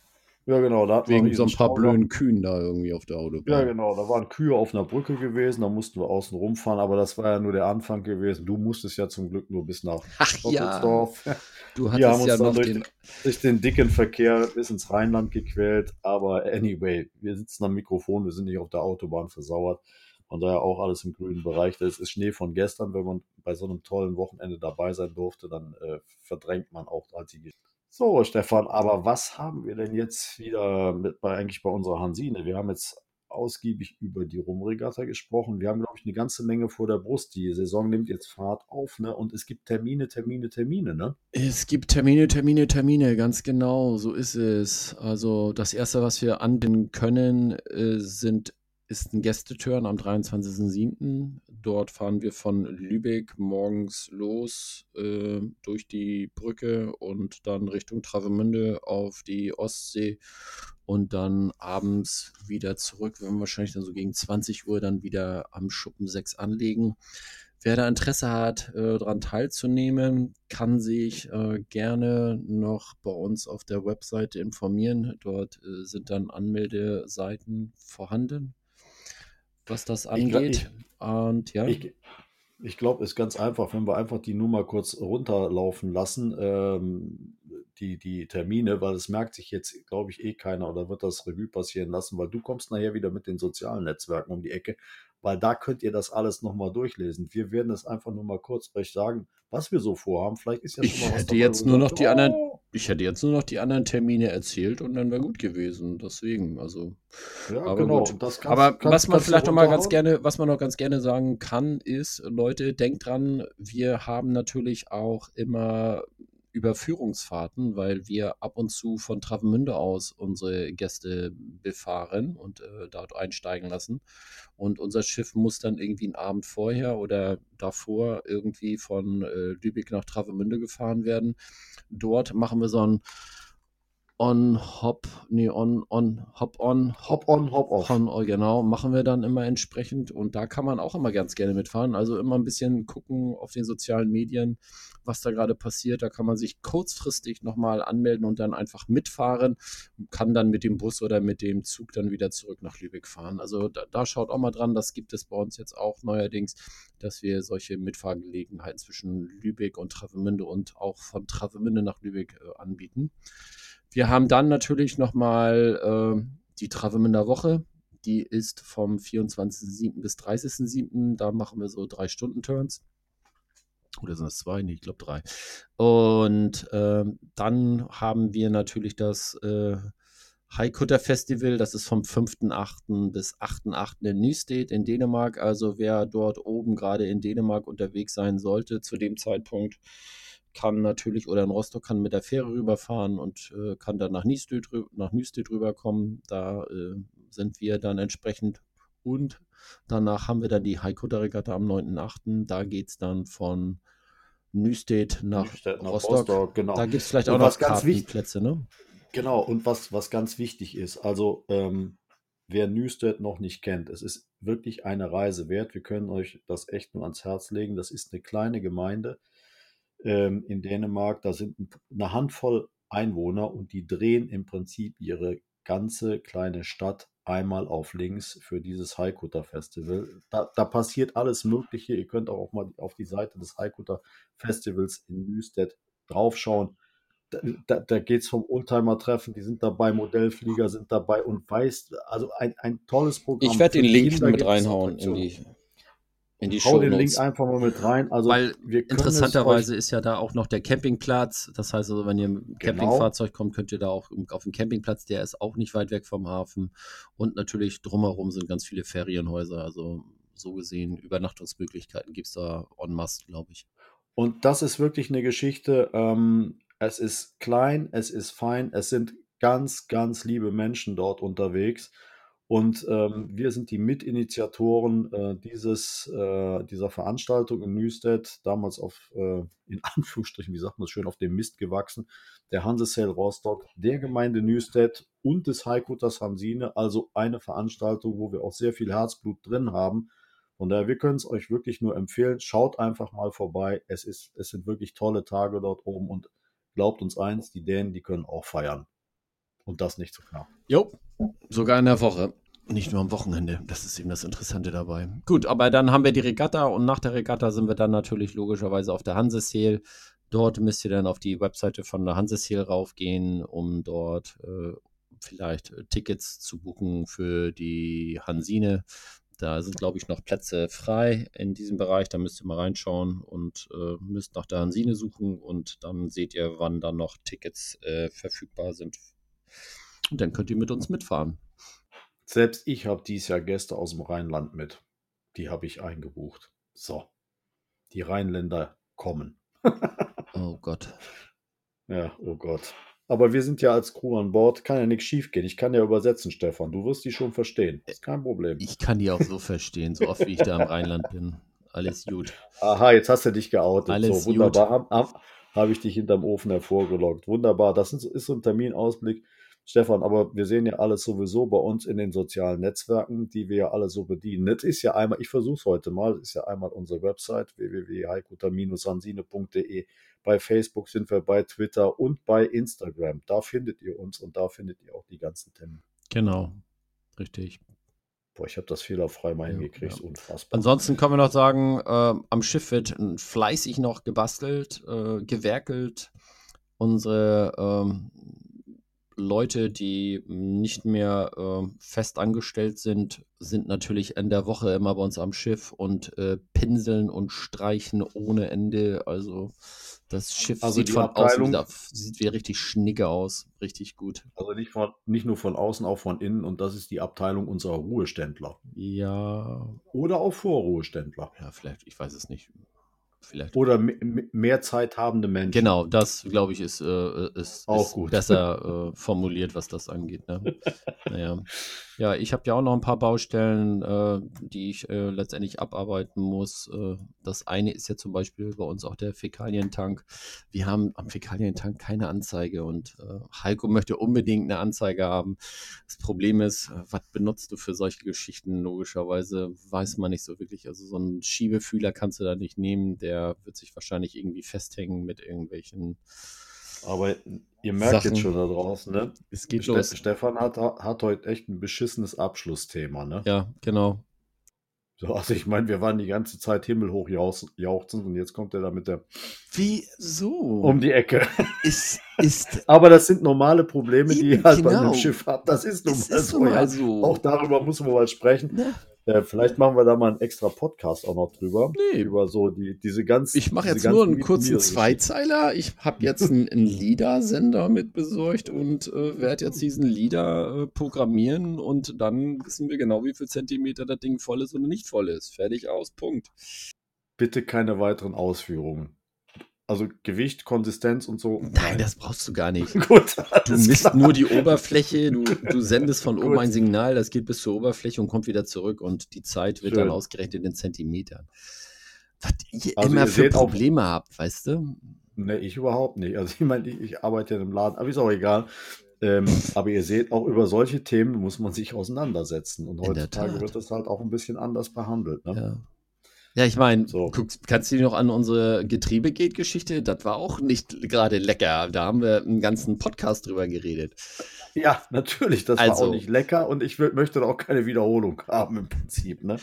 Ja, genau. Da hatten wir Wegen so ein paar Stau blöden Kühen da irgendwie auf der Autobahn. Ja, genau. Da waren Kühe auf einer Brücke gewesen, da mussten wir außen rumfahren, aber das war ja nur der Anfang gewesen. Du musstest ja zum Glück nur bis nach Ach ja, du Wir haben hattest uns ja dann noch durch den. durch den dicken Verkehr bis ins Rheinland gequält. Aber anyway, wir sitzen am Mikrofon, wir sind nicht auf der Autobahn versauert. Von daher auch alles im grünen Bereich. Das ist Schnee von gestern. Wenn man bei so einem tollen Wochenende dabei sein durfte, dann äh, verdrängt man auch halt die Geschichte. So, Stefan, aber was haben wir denn jetzt wieder mit bei, eigentlich bei unserer Hansine? Wir haben jetzt ausgiebig über die Rumregatta gesprochen. Wir haben, glaube ich, eine ganze Menge vor der Brust. Die Saison nimmt jetzt Fahrt auf, ne? Und es gibt Termine, Termine, Termine, ne? Es gibt Termine, Termine, Termine, ganz genau, so ist es. Also das erste, was wir anbinden können, äh, sind, ist ein Gästeturn am 23.07. Dort fahren wir von Lübeck morgens los äh, durch die Brücke und dann Richtung Travemünde auf die Ostsee und dann abends wieder zurück. Wir werden wahrscheinlich dann so gegen 20 Uhr dann wieder am Schuppen 6 anlegen. Wer da Interesse hat, äh, daran teilzunehmen, kann sich äh, gerne noch bei uns auf der Webseite informieren. Dort äh, sind dann Anmeldeseiten vorhanden, was das angeht. Und ja, Ich, Ich glaube, es ist ganz einfach, wenn wir einfach die Nummer kurz runterlaufen lassen, ähm, die, die Termine, weil es merkt sich jetzt, glaube ich, eh keiner oder wird das Revue passieren lassen, weil du kommst nachher wieder mit den sozialen Netzwerken um die Ecke, weil da könnt ihr das alles nochmal durchlesen. Wir werden es einfach nur mal kurz recht sagen, was wir so vorhaben. Vielleicht ist ja Ich schon mal was hätte dabei, jetzt nur noch die anderen, "Oh, ich hätte jetzt nur noch die anderen Termine erzählt und dann wäre gut gewesen. Deswegen, also. Ja, Aber genau. gut. Kannst, Aber kannst, was man vielleicht noch mal ganz gerne, was man noch ganz gerne sagen kann, ist, Leute, denkt dran, wir haben natürlich auch immer Überführungsfahrten, weil wir ab und zu von Travemünde aus unsere Gäste befahren und äh, dort einsteigen lassen. Und unser Schiff muss dann irgendwie einen Abend vorher oder davor irgendwie von äh, Lübeck nach Travemünde gefahren werden. Dort machen wir so ein On-Hop, nee, on, on, Hop-on, Hop on, hop off. On, oh, genau, machen wir dann immer entsprechend. Und da kann man auch immer ganz gerne mitfahren. Also immer ein bisschen gucken auf den sozialen Medien, was da gerade passiert. Da kann man sich kurzfristig nochmal anmelden und dann einfach mitfahren. Kann dann mit dem Bus oder mit dem Zug dann wieder zurück nach Lübeck fahren. Also da, da schaut auch mal dran. Das gibt es bei uns jetzt auch neuerdings, dass wir solche Mitfahrgelegenheiten zwischen Lübeck und Travemünde und auch von Travemünde nach Lübeck äh, anbieten. Wir haben dann natürlich nochmal äh, die Travemünder Woche. Die ist vom 24.07. bis 30.07. Da machen wir so drei Stunden Turns. Oder sind es zwei? Nee, ich glaube drei. Und ähm, dann haben wir natürlich das äh, Haikutter Festival. Das ist vom 5.8. bis 8.8. in Nysted in Dänemark. Also wer dort oben gerade in Dänemark unterwegs sein sollte zu dem Zeitpunkt, kann natürlich oder in Rostock kann mit der Fähre rüberfahren und äh, kann dann nach Nysted, nach Nysted rüberkommen. Da äh, sind wir dann entsprechend und danach haben wir dann die Haikutter-Regatta am 9.8. Da geht es dann von Nysted nach, Nüstedt nach Rostock. Rostock, genau. Da gibt es vielleicht Und auch noch Kartenplätze, ne? Genau, und was, was ganz wichtig ist, also ähm, wer Newstead noch nicht kennt, es ist wirklich eine Reise wert. Wir können euch das echt nur ans Herz legen. Das ist eine kleine Gemeinde ähm, in Dänemark. Da sind ein- eine Handvoll Einwohner und die drehen im Prinzip ihre ganze kleine Stadt einmal auf links für dieses Haikutter Festival. Da, da passiert alles Mögliche. Ihr könnt auch mal auf die Seite des Haikutter Festivals in Newstead draufschauen da, da, da geht es vom Oldtimer-Treffen, die sind dabei, Modellflieger sind dabei und weiß, also ein, ein tolles Programm. Ich werde den Link mit reinhauen in die, in die Hau Show den Link einfach mal mit rein. Also Weil interessanterweise es ist ja da auch noch der Campingplatz. Das heißt also, wenn ihr mit dem Campingfahrzeug kommt, könnt ihr da auch auf den Campingplatz. Der ist auch nicht weit weg vom Hafen. Und natürlich drumherum sind ganz viele Ferienhäuser. Also so gesehen, Übernachtungsmöglichkeiten gibt es da en masse, glaube ich. Und das ist wirklich eine Geschichte. Ähm, es ist klein, es ist fein, es sind ganz, ganz liebe Menschen dort unterwegs. Und ähm, wir sind die Mitinitiatoren äh, dieses, äh, dieser Veranstaltung in Nüstedt, damals auf, äh, in Anführungsstrichen, wie sagt man es schön, auf dem Mist gewachsen. Der Hansesale Rostock, der Gemeinde Nüstedt und des Haikutters Hansine, also eine Veranstaltung, wo wir auch sehr viel Herzblut drin haben. Von daher, wir können es euch wirklich nur empfehlen. Schaut einfach mal vorbei. Es, ist, es sind wirklich tolle Tage dort oben und glaubt uns eins, die Dänen, die können auch feiern. Und das nicht zu knapp. Jo, sogar in der Woche. Nicht nur am Wochenende. Das ist eben das Interessante dabei. Gut, aber dann haben wir die Regatta und nach der Regatta sind wir dann natürlich logischerweise auf der Hanseseel. Dort müsst ihr dann auf die Webseite von der Hanseseel raufgehen, um dort äh, vielleicht äh, Tickets zu buchen für die Hansine. Da sind, glaube ich, noch Plätze frei in diesem Bereich. Da müsst ihr mal reinschauen und äh, müsst nach der Hansine suchen und dann seht ihr, wann dann noch Tickets äh, verfügbar sind. Und dann könnt ihr mit uns mitfahren. Selbst ich habe dieses Jahr Gäste aus dem Rheinland mit. Die habe ich eingebucht. So. Die Rheinländer kommen. Oh Gott. Ja, oh Gott. Aber wir sind ja als Crew an Bord, kann ja nichts schief gehen. Ich kann ja übersetzen, Stefan. Du wirst die schon verstehen. Ist kein Problem. Ich kann die auch so verstehen, so oft wie ich da im Rheinland bin. Alles gut. Aha, jetzt hast du dich geoutet. Alles so, wunderbar. Habe hab, hab ich dich hinterm Ofen hervorgelockt. Wunderbar. Das ist, ist so ein Terminausblick. Stefan, aber wir sehen ja alles sowieso bei uns in den sozialen Netzwerken, die wir ja alle so bedienen. Das ist ja einmal, ich versuche es heute mal, das ist ja einmal unsere Website www.heikuter-hansine.de. Bei Facebook sind wir bei Twitter und bei Instagram. Da findet ihr uns und da findet ihr auch die ganzen Termine. Genau. Richtig. Boah, ich habe das fehlerfrei mal hingekriegt. ja. Unfassbar. Ansonsten können wir noch sagen, äh, am Schiff wird fleißig noch gebastelt, äh, gewerkelt. Unsere ähm, Leute, die nicht mehr äh, fest angestellt sind, sind natürlich in der Woche immer bei uns am Schiff und äh, pinseln und streichen ohne Ende. Also das Schiff Also sieht von außen Abteilung- wieder, sieht wieder richtig schnicke aus. Richtig gut. Also nicht, von, nicht nur von außen, auch von innen. Und das ist die Abteilung unserer Ruheständler. Ja, Oder auch Vorruheständler. ja, vielleicht, ich weiß es nicht. Vielleicht. Oder me- me- mehr Zeit habende Menschen. Genau, das glaube ich ist, äh, ist, Auch ist gut. besser äh, formuliert, was das angeht. Ne? naja. Ja, ich habe ja auch noch ein paar Baustellen, äh, die ich äh, letztendlich abarbeiten muss. Äh, das eine ist ja zum Beispiel bei uns auch der Fäkalientank. Wir haben am Fäkalientank keine Anzeige und äh, Heiko möchte unbedingt eine Anzeige haben. Das Problem ist, äh, was benutzt du für solche Geschichten? Logischerweise weiß man nicht so wirklich. Also so einen Schiebefühler kannst du da nicht nehmen. Der wird sich wahrscheinlich irgendwie festhängen mit irgendwelchen. Aber ihr merkt Sachen. jetzt schon da draußen, ne? Es geht Ste los. Stefan hat, hat heute echt ein beschissenes Abschlussthema, ne? Ja, genau. So, also ich meine, wir waren die ganze Zeit himmelhoch jauchzen- jauchzend und jetzt kommt er da mit der Wieso? um die Ecke. ist, ist, Aber das sind normale Probleme, die ihr halt bei genau. einem Schiff habt. Das ist nun mal so. Auch darüber müssen wir mal sprechen. Ne? Äh, vielleicht machen wir da mal einen extra Podcast auch noch drüber. Nee. Über so die, diese ganzen. Ich mache jetzt nur einen kurzen. Zweizeiler. Ich habe jetzt einen, einen LIDA-Sender mit besorgt und äh, werde jetzt diesen LIDA äh, programmieren und dann wissen wir genau, wie viel Zentimeter das Ding voll ist oder nicht voll ist. Fertig aus, Punkt. Bitte keine weiteren Ausführungen. Also Gewicht, Konsistenz und so. Nein, das brauchst du gar nicht. Gut. Du misst klar. nur die Oberfläche, du, du sendest von oben ein Signal, das geht bis zur Oberfläche und kommt wieder zurück und die Zeit wird Schön. dann ausgerechnet in Zentimetern. Was ihr Also immer ihr für seht auch- Probleme habt, weißt du? Nee, ich überhaupt nicht. Also ich meine, ich, ich arbeite ja im Laden, aber ist auch egal. Ähm, aber ihr seht, auch über solche Themen muss man sich auseinandersetzen. Und In heutzutage wird das halt auch ein bisschen anders behandelt. Ne? Ja. Ja, ich meine, So. kannst du dich noch an unsere Getriebegate-Geschichte? Das war auch nicht gerade lecker. Da haben wir einen ganzen Podcast drüber geredet. Ja, natürlich, das war Also- auch nicht lecker und ich möchte da auch keine Wiederholung haben im Prinzip. Ne?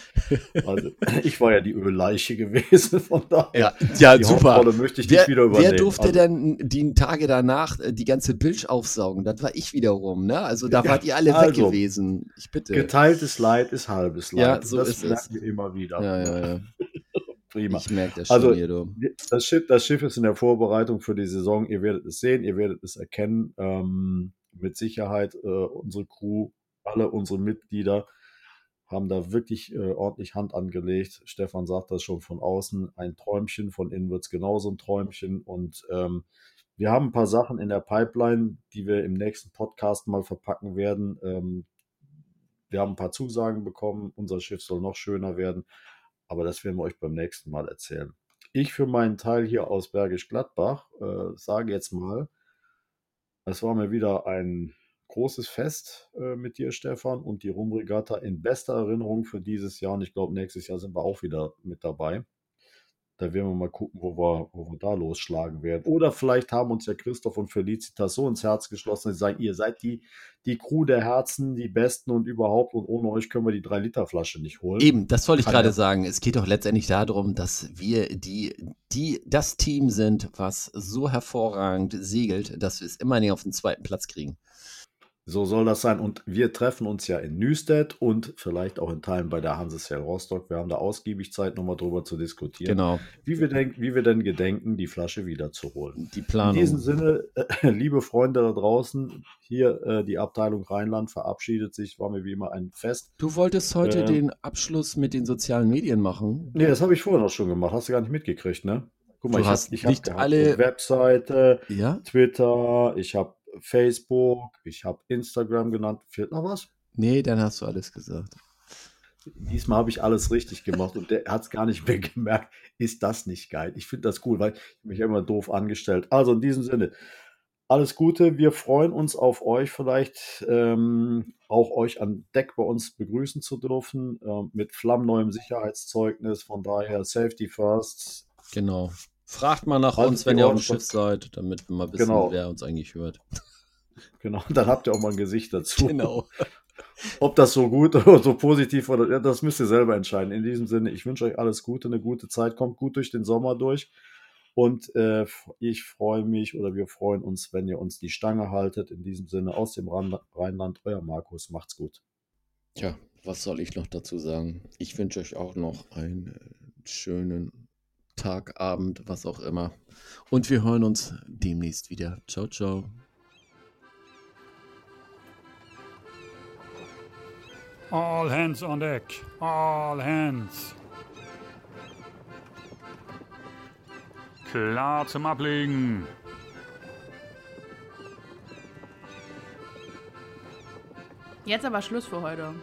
Also, ich war ja die Ölleiche gewesen, von daher. ja, die super. Hauptrolle möchte ich Wer, nicht wieder übernehmen. wer durfte also, denn die Tage danach äh, die ganze Bilge aufsaugen? Das war ich wiederum, ne? Also da Ja, wart ihr alle weg also, gewesen. Ich bitte. Geteiltes Leid ist halbes Leid. Ja, so das ist es. merken wir immer wieder. Ja, ja, ja. Prima. Ich merke das schon Also, hier, du. Das Schiff, das Schiff ist in der Vorbereitung für die Saison. Ihr werdet es sehen, ihr werdet es erkennen. Ähm, mit Sicherheit äh, unsere Crew, alle unsere Mitglieder haben da wirklich äh, ordentlich Hand angelegt. Stefan sagt das schon von außen, ein Träumchen, von innen wird es genauso ein Träumchen. Und ähm, wir haben ein paar Sachen in der Pipeline, die wir im nächsten Podcast mal verpacken werden. Ähm, wir haben ein paar Zusagen bekommen, unser Schiff soll noch schöner werden, aber das werden wir euch beim nächsten Mal erzählen. Ich für meinen Teil hier aus Bergisch Gladbach äh, sage jetzt mal, es war mir wieder ein großes Fest äh, mit dir, Stefan, und die Rumregatta in bester Erinnerung für dieses Jahr. Und ich glaube, nächstes Jahr sind wir auch wieder mit dabei. Da werden wir mal gucken, wo wir, wo wir da losschlagen werden. Oder vielleicht haben uns ja Christoph und Felicitas so ins Herz geschlossen, dass sie sagen, ihr seid die, die Crew der Herzen, die Besten und überhaupt. Und ohne euch können wir die 3-Liter-Flasche nicht holen. Eben, das wollte ich gerade ja- sagen. Es geht doch letztendlich darum, dass wir die, die, das Team sind, was so hervorragend segelt, dass wir es immer nicht auf den zweiten Platz kriegen. So soll das sein. Und wir treffen uns ja in Nüstedt und vielleicht auch in Teilen bei der Hansesfeld Rostock. Wir haben da ausgiebig Zeit, nochmal drüber zu diskutieren, Genau, wie, wir denk, wie wir denn gedenken, die Flasche wiederzuholen. die In Planung. diesem Sinne, äh, liebe Freunde da draußen, hier äh, die Abteilung Rheinland verabschiedet sich. War mir wie immer ein Fest. Du wolltest heute Ähm, den Abschluss mit den sozialen Medien machen. Nee, das habe ich vorher noch schon gemacht. Hast du gar nicht mitgekriegt, ne? Guck Du ich hast hab, ich nicht hab alle- Webseite, Ja? Twitter, ich habe Facebook, ich habe Instagram genannt. Fehlt noch was? Nee, dann hast du alles gesagt. Diesmal habe ich alles richtig gemacht und der hat es gar nicht mehr gemerkt. Ist das nicht geil? Ich finde das cool, weil ich mich immer doof angestellt. Also in diesem Sinne, alles Gute. Wir freuen uns auf euch, vielleicht ähm, auch euch an Deck bei uns begrüßen zu dürfen ähm, mit flammneuem Sicherheitszeugnis. Von daher Safety First. Genau. Fragt mal nach Halt uns, wenn ihr auf dem Schiff seid, damit wir mal wissen, Genau. wer uns eigentlich hört. Genau, dann habt ihr auch mal ein Gesicht dazu. Genau. Ob das so gut oder so positiv oder ja, das müsst ihr selber entscheiden. In diesem Sinne, ich wünsche euch alles Gute, eine gute Zeit, kommt gut durch den Sommer durch. Und äh, ich freue mich oder wir freuen uns, wenn ihr uns die Stange haltet. In diesem Sinne aus dem Rheinland, euer Markus. Macht's gut. Tja, was soll ich noch dazu sagen? Ich wünsche euch auch noch einen äh, schönen Tag, Abend, was auch immer. Und wir hören uns demnächst wieder. Ciao, ciao. All hands on deck. All hands. Klar zum Ablegen. Jetzt aber Schluss für heute.